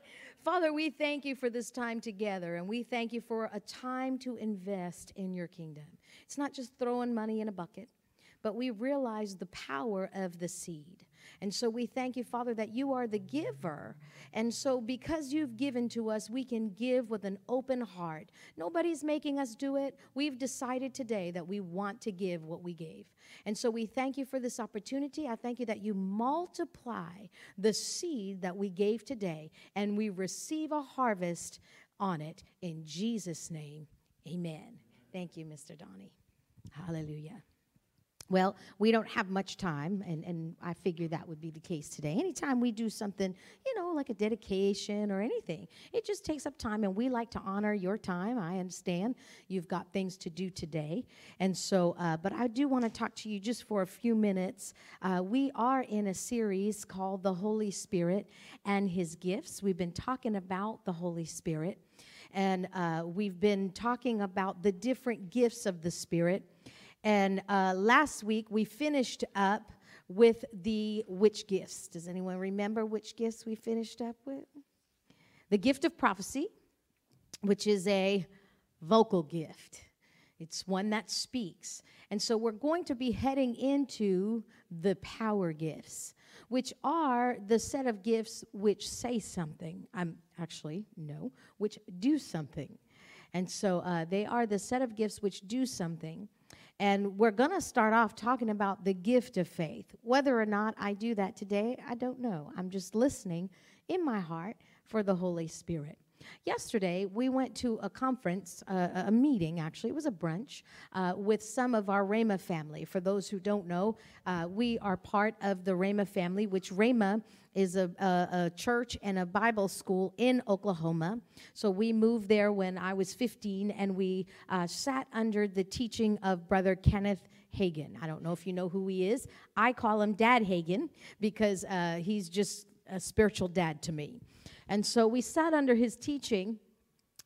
Father, we thank you for this time together, and we thank you for a time to invest in your kingdom. It's not just throwing money in a bucket, but we realize the power of the seed. And so we thank you, Father, that you are the giver. And so because you've given to us, we can give with an open heart. Nobody's making us do it. We've decided today that we want to give what we gave. And so we thank you for this opportunity. I thank you that you multiply the seed that we gave today and we receive a harvest on it. In Jesus' name, amen. Thank you, Mr. Donnie. Hallelujah. Well, we don't have much time, and, and I figure that would be the case today. Anytime we do something, you know, like a dedication or anything, it just takes up time, and we like to honor your time. I understand you've got things to do today. And so, uh, but I do want to talk to you just for a few minutes. Uh, we are in a series called The Holy Spirit and His Gifts. We've been talking about the Holy Spirit, and uh, we've been talking about the different gifts of the Spirit. And uh, last week we finished up with the which gifts. Does anyone remember which gifts we finished up with? The gift of prophecy, which is a vocal gift. It's one that speaks. And so we're going to be heading into the power gifts, which are the set of gifts which say something. I'm actually, no, which do something. And so uh, they are the set of gifts which do something. And we're going to start off talking about the gift of faith. Whether or not I do that today, I don't know. I'm just listening in my heart for the Holy Spirit. Yesterday, we went to a conference, uh, a meeting actually, it was a brunch, uh, with some of our Rhema family. For those who don't know, uh, we are part of the Rhema family, which Rhema is a, a, a, church and a Bible school in Oklahoma. So we moved there when I was 15, and we uh, sat under the teaching of Brother Kenneth Hagin. I don't know if you know who he is. I call him Dad Hagin because uh, he's just a spiritual dad to me. And so we sat under his teaching,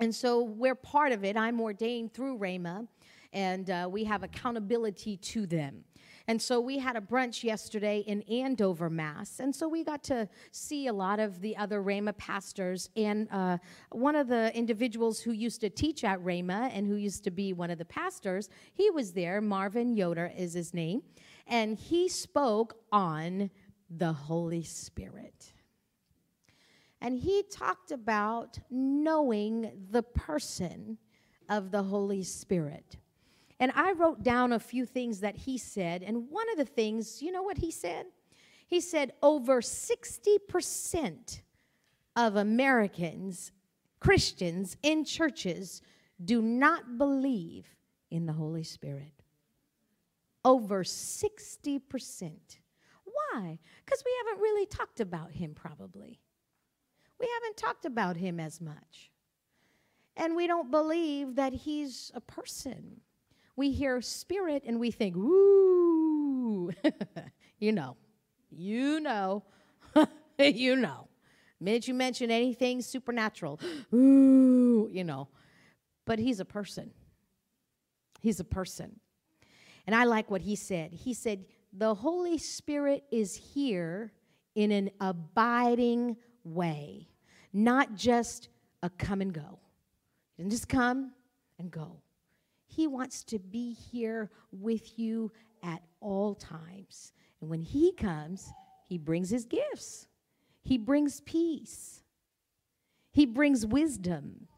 and so we're part of it. I'm ordained through Rhema, and uh, we have accountability to them. And so we had a brunch yesterday in Andover, Mass. And so we got to see a lot of the other Rhema pastors. And uh, one of the individuals who used to teach at Rhema and who used to be one of the pastors, he was there. Marvin Yoder is his name. And he spoke on the Holy Spirit. And he talked about knowing the person of the Holy Spirit. And I wrote down a few things that he said. And one of the things, you know what he said? He said over 60% of Americans, Christians in churches, do not believe in the Holy Spirit. Over 60%. Why? Because we haven't really talked about him, probably. We haven't talked about him as much. And we don't believe that he's a person we hear spirit and we think, ooh, you know, you know, you know. Minute you mention anything supernatural, ooh, you know. But he's a person. He's a person. And I like what he said. He said, The Holy Spirit is here in an abiding way, not just a come and go. He didn't just come and go. He wants to be here with you at all times. And when He comes, He brings His gifts, He brings peace, He brings wisdom.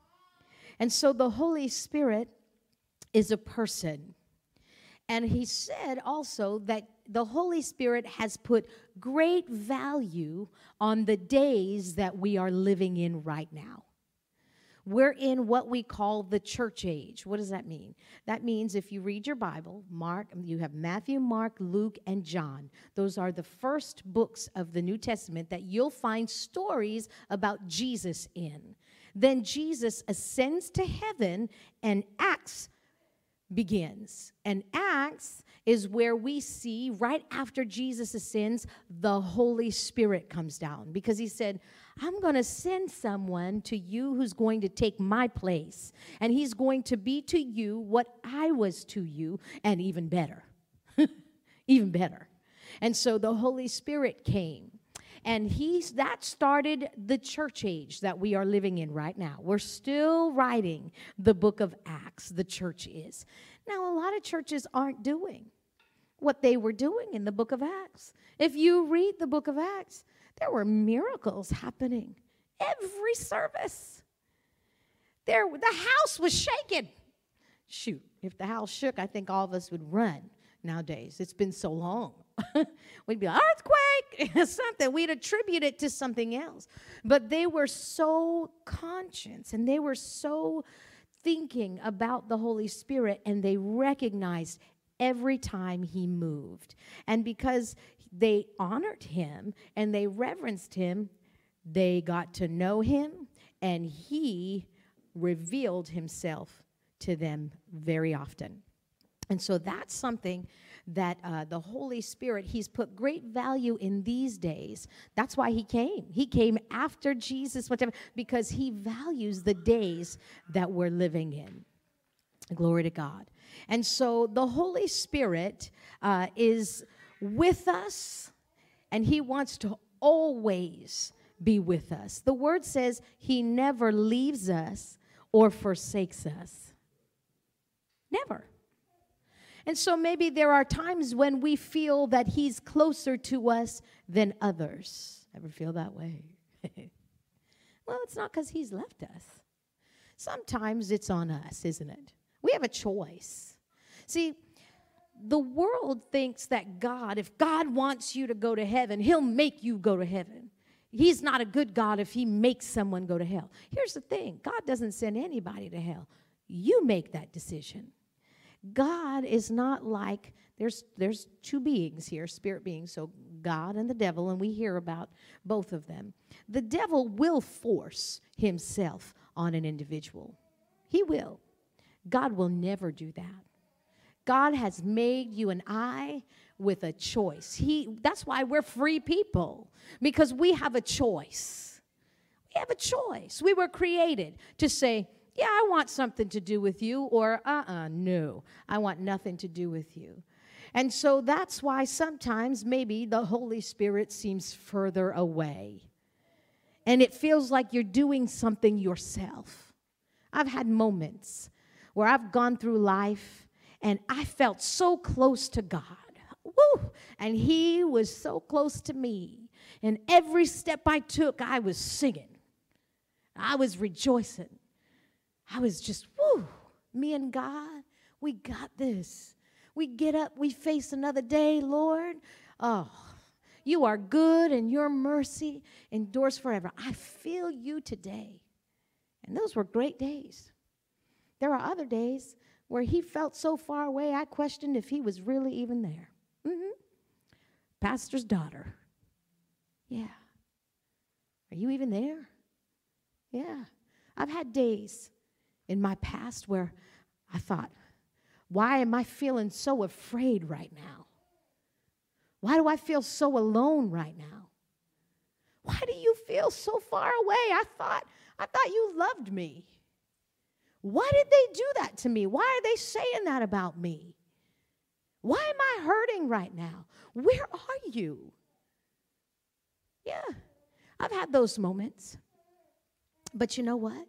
And so the Holy Spirit is a person. And He said also that the Holy Spirit has put great value on the days that we are living in right now. We're in what we call the church age. What does that mean? That means if you read your Bible, Mark, you have Matthew, Mark, Luke, and John. Those are the first books of the New Testament that you'll find stories about Jesus in. Then Jesus ascends to heaven and Acts begins. And Acts is where we see right after Jesus ascends, the Holy Spirit comes down because he said, I'm going to send someone to you who's going to take my place, and he's going to be to you what I was to you, and even better. even better. And so the Holy Spirit came. And he's that started the church age that we are living in right now. We're still writing the book of Acts, the church is. Now, a lot of churches aren't doing what they were doing in the book of Acts. If you read the book of Acts, there were miracles happening every service. There, the house was shaking. Shoot, if the house shook, I think all of us would run nowadays. It's been so long. We'd be like, earthquake, something. We'd attribute it to something else. But they were so conscious and they were so thinking about the Holy Spirit and they recognized every time he moved. And because they honored him and they reverenced him, they got to know him and he revealed himself to them very often. And so that's something that uh, the Holy Spirit, He's put great value in these days. That's why He came. He came after Jesus, whatever, because He values the days that we're living in. Glory to God. And so the Holy Spirit uh, is with us, and He wants to always be with us. The word says He never leaves us or forsakes us. Never. And so maybe there are times when we feel that He's closer to us than others. Ever feel that way? well, it's not because He's left us. Sometimes it's on us, isn't it? We have a choice. See, the world thinks that God, if God wants you to go to heaven, He'll make you go to heaven. He's not a good God if He makes someone go to hell. Here's the thing God doesn't send anybody to hell, you make that decision. God is not like there's there's two beings here, spirit beings, so God and the devil, and we hear about both of them. The devil will force himself on an individual. He will. God will never do that. God has made you and I with a choice. He that's why we're free people because we have a choice. We have a choice. We were created to say, yeah, I want something to do with you, or uh uh-uh, uh no, I want nothing to do with you. And so that's why sometimes maybe the Holy Spirit seems further away. And it feels like you're doing something yourself. I've had moments where I've gone through life and I felt so close to God. Woo! And He was so close to me. And every step I took, I was singing, I was rejoicing. I was just, woo! me and God, we got this. We get up, we face another day, Lord. Oh, you are good and your mercy endures forever. I feel you today. And those were great days. There are other days where he felt so far away, I questioned if he was really even there. Mm-hmm. Pastor's daughter. Yeah. Are you even there? Yeah. I've had days in my past where I thought, why am I feeling so afraid right now? Why do I feel so alone right now? Why do you feel so far away? I thought I thought you loved me. Why did they do that to me? Why are they saying that about me? Why am I hurting right now? Where are you? Yeah, I've had those moments. But you know what?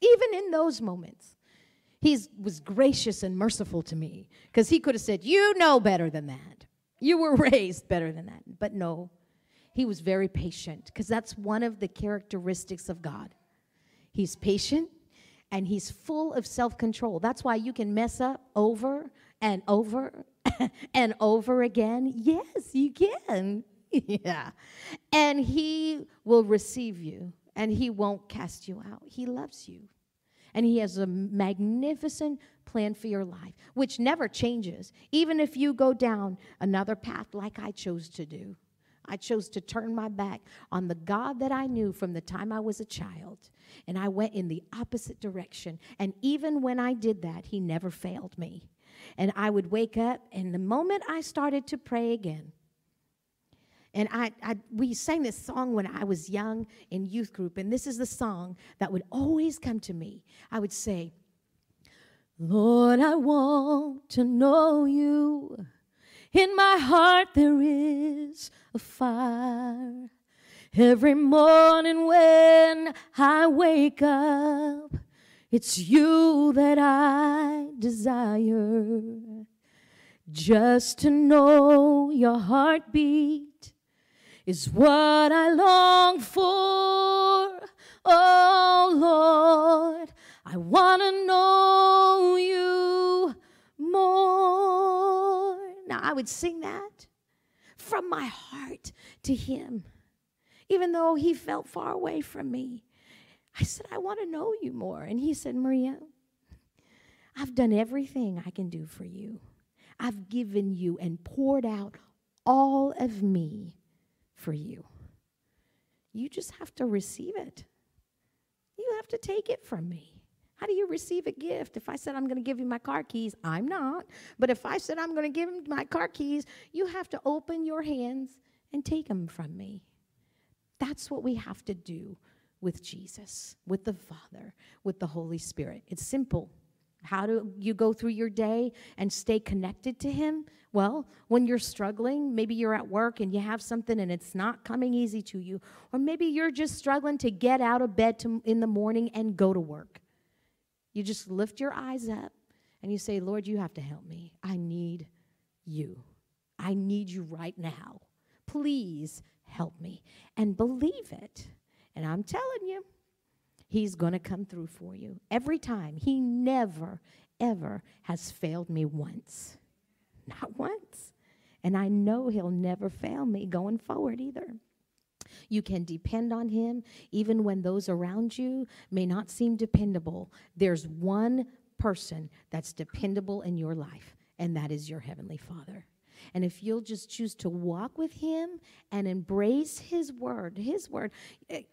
Even in those moments, he was gracious and merciful to me because he could have said, You know better than that. You were raised better than that. But no, he was very patient because that's one of the characteristics of God. He's patient and he's full of self control. That's why you can mess up over and over and over again. Yes, you can. yeah. And he will receive you and He won't cast you out. He loves you. And He has a magnificent plan for your life, which never changes, even if you go down another path like I chose to do. I chose to turn my back on the God that I knew from the time I was a child, and I went in the opposite direction. And even when I did that, He never failed me. And I would wake up, and the moment I started to pray again, And I, I, we sang this song when I was young in youth group, and this is the song that would always come to me. I would say, Lord, I want to know you. In my heart there is a fire. Every morning when I wake up, it's you that I desire. Just to know your heartbeat is what I long for. Oh Lord, I want to know you more. Now, I would sing that from my heart to him, even though he felt far away from me. I said, I want to know you more. And he said, Maria, I've done everything I can do for you. I've given you and poured out all of me for you. You just have to receive it. You have to take it from me. How do you receive a gift? If I said I'm going to give you my car keys, I'm not. But if I said I'm going to give him my car keys, you have to open your hands and take them from me. That's what we have to do with Jesus, with the Father, with the Holy Spirit. It's simple. How do you go through your day and stay connected to Him? Well, when you're struggling, maybe you're at work and you have something and it's not coming easy to you, or maybe you're just struggling to get out of bed to, in the morning and go to work. You just lift your eyes up and you say, Lord, you have to help me. I need you. I need you right now. Please help me. And believe it. And I'm telling you, He's going to come through for you every time. He never, ever has failed me once. Not once. And I know He'll never fail me going forward either. You can depend on Him even when those around you may not seem dependable. There's one person that's dependable in your life, and that is your Heavenly Father. And if you'll just choose to walk with Him and embrace His Word, His Word,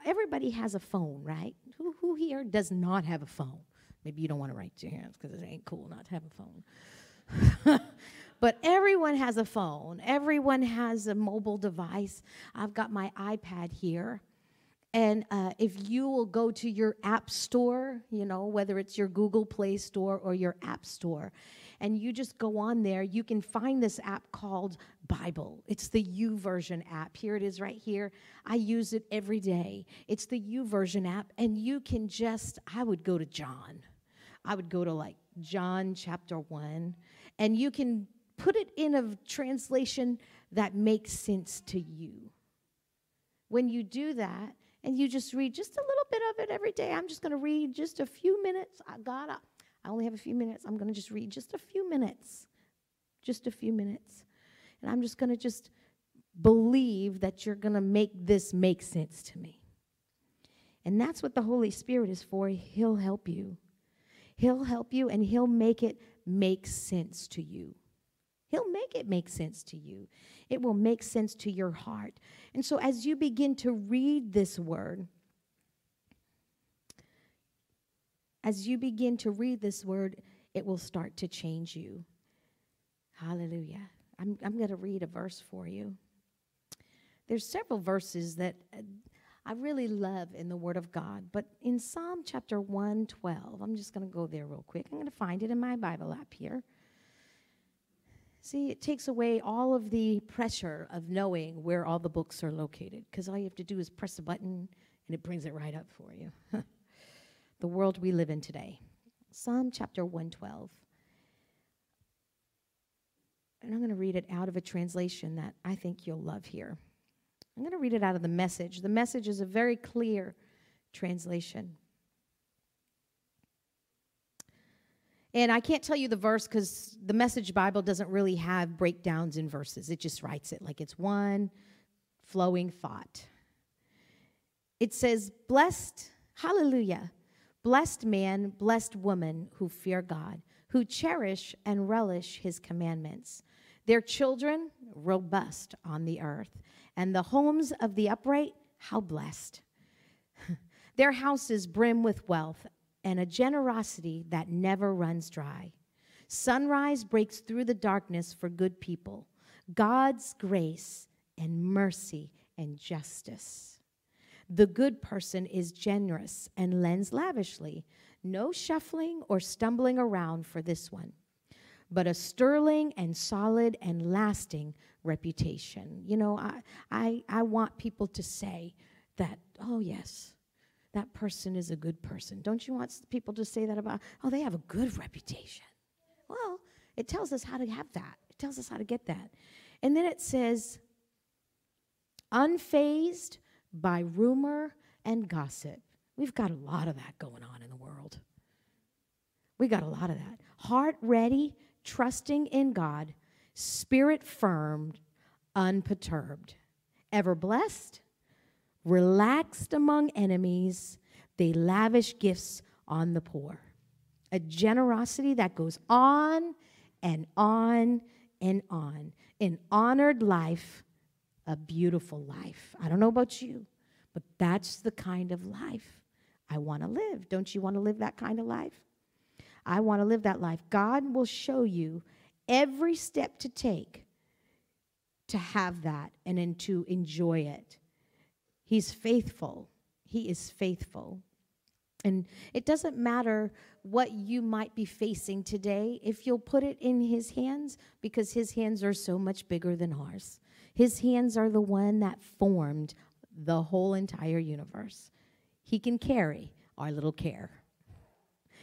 everybody has a phone, right? Who, who here does not have a phone? Maybe you don't want to write your hands because it ain't cool not to have a phone. but everyone has a phone, everyone has a mobile device. I've got my iPad here. And uh, if you will go to your app store, you know, whether it's your Google Play Store or your App Store, and you just go on there, you can find this app called Bible. It's the YouVersion app. Here it is right here. I use it every day. It's the YouVersion app, and you can just, I would go to John. I would go to like John chapter 1, and you can put it in a translation that makes sense to you. When you do that, and you just read just a little bit of it every day. I'm just going to read just a few minutes. I got up. I only have a few minutes. I'm going to just read just a few minutes. Just a few minutes. And I'm just going to just believe that you're going to make this make sense to me. And that's what the Holy Spirit is for. He'll help you. He'll help you and He'll make it make sense to you. He'll make it make sense to you. It will make sense to your heart. And so as you begin to read this word, as you begin to read this word, it will start to change you. Hallelujah. I'm, I'm going to read a verse for you. There's several verses that uh, I really love in the Word of God, but in Psalm chapter 112, I'm just going to go there real quick. I'm going to find it in my Bible app here. See, it takes away all of the pressure of knowing where all the books are located because all you have to do is press a button and it brings it right up for you. the world we live in today. Psalm chapter 112. And I'm going to read it out of a translation that I think you'll love here. I'm going to read it out of the message. The message is a very clear translation. And I can't tell you the verse because the Message Bible doesn't really have breakdowns in verses. It just writes it like it's one flowing thought. It says, Blessed, hallelujah, Blessed man, blessed woman who fear God, who cherish and relish his commandments. Their children, robust on the earth, and the homes of the upright, how blessed. Their houses brim with wealth and a generosity that never runs dry. Sunrise breaks through the darkness for good people. God's grace and mercy and justice. The good person is generous and lends lavishly. No shuffling or stumbling around for this one, but a sterling and solid and lasting reputation. You know, I, I, I want people to say that, oh, yes, that person is a good person. Don't you want people to say that about, oh, they have a good reputation? Well, it tells us how to have that, it tells us how to get that. And then it says, unfazed by rumor and gossip. We've got a lot of that going on in the world. We got a lot of that. Heart ready, trusting in God, spirit firm, unperturbed, ever blessed, relaxed among enemies, they lavish gifts on the poor. A generosity that goes on and on and on. An honored life a beautiful life. I don't know about you, but that's the kind of life I want to live. Don't you want to live that kind of life? I want to live that life. God will show you every step to take to have that and then to enjoy it. He's faithful. He is faithful. And it doesn't matter what you might be facing today if you'll put it in His hands because His hands are so much bigger than ours. His hands are the one that formed the whole entire universe. He can carry our little care.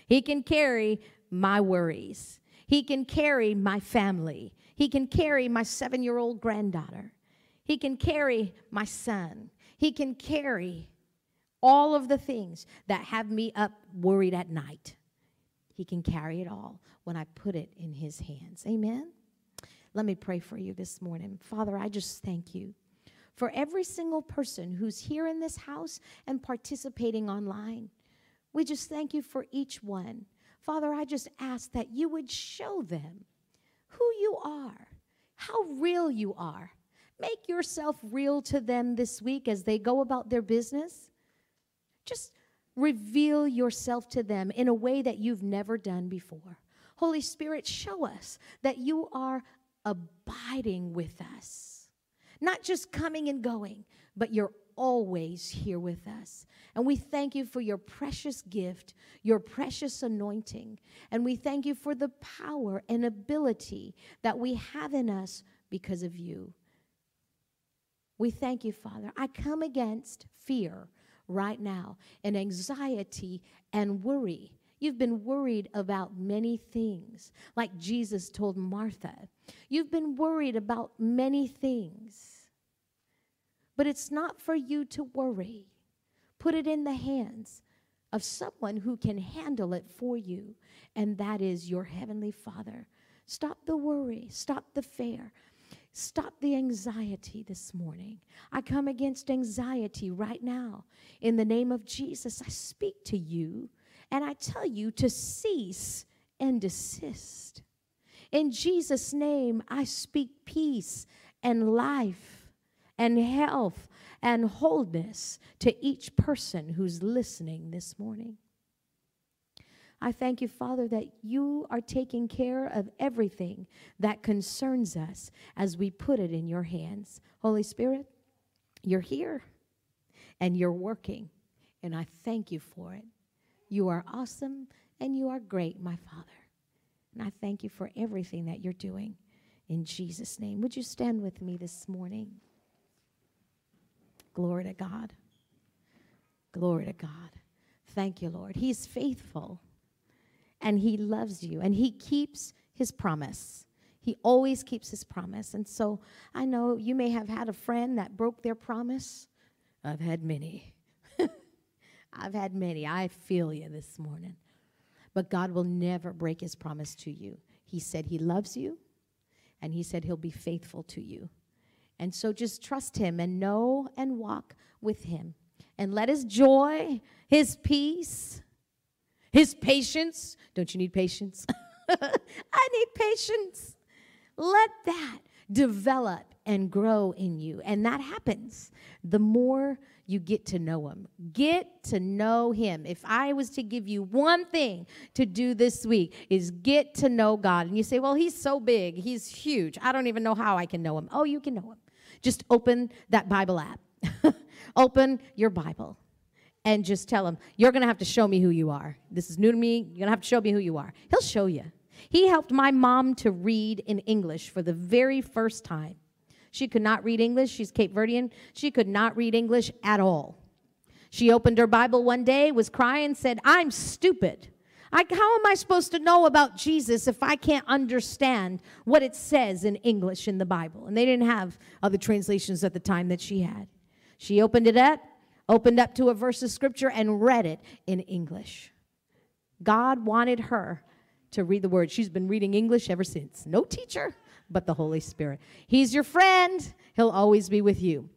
He can carry my worries. He can carry my family. He can carry my seven year old granddaughter. He can carry my son. He can carry all of the things that have me up worried at night. He can carry it all when I put it in His hands. Amen. Let me pray for you this morning. Father, I just thank you for every single person who's here in this house and participating online. We just thank you for each one. Father, I just ask that you would show them who you are, how real you are. Make yourself real to them this week as they go about their business. Just reveal yourself to them in a way that you've never done before. Holy Spirit, show us that you are abiding with us. Not just coming and going, but you're always here with us. And we thank you for your precious gift, your precious anointing. And we thank you for the power and ability that we have in us because of you. We thank you, Father. I come against fear right now and anxiety and worry. You've been worried about many things, like Jesus told Martha. You've been worried about many things. But it's not for you to worry. Put it in the hands of someone who can handle it for you, and that is your Heavenly Father. Stop the worry, stop the fear, stop the anxiety this morning. I come against anxiety right now. In the name of Jesus, I speak to you and I tell you to cease and desist. In Jesus' name, I speak peace and life and health and wholeness to each person who's listening this morning. I thank you, Father, that you are taking care of everything that concerns us as we put it in your hands. Holy Spirit, you're here and you're working, and I thank you for it. You are awesome and you are great, my Father. And I thank you for everything that you're doing. In Jesus' name. Would you stand with me this morning? Glory to God. Glory to God. Thank you, Lord. He's faithful and He loves you and He keeps His promise. He always keeps His promise. And so I know you may have had a friend that broke their promise. I've had many. I've had many. I feel you this morning. But God will never break his promise to you. He said he loves you, and he said he'll be faithful to you. And so just trust him and know and walk with him. And let his joy, his peace, his patience. Don't you need patience? I need patience. Let that develop and grow in you. And that happens the more you get to know him. Get to know him. If I was to give you one thing to do this week is get to know God. And you say, "Well, he's so big. He's huge. I don't even know how I can know him." Oh, you can know him. Just open that Bible app. open your Bible and just tell him, You're going to have to show me who you are. This is new to me. You're going to have to show me who you are. He'll show you. He helped my mom to read in English for the very first time. She could not read English. She's Cape Verdean. She could not read English at all. She opened her Bible one day, was crying, said, I'm stupid. I, how am I supposed to know about Jesus if I can't understand what it says in English in the Bible? And they didn't have other translations at the time that she had. She opened it up, opened up to a verse of scripture, and read it in English. God wanted her to read the word. She's been reading English ever since. No teacher, but the Holy Spirit. He's your friend, He'll always be with you.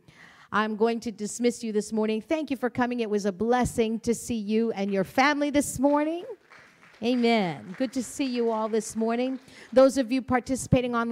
I'm going to dismiss you this morning. Thank you for coming. It was a blessing to see you and your family this morning. Amen. Good to see you all this morning. Those of you participating on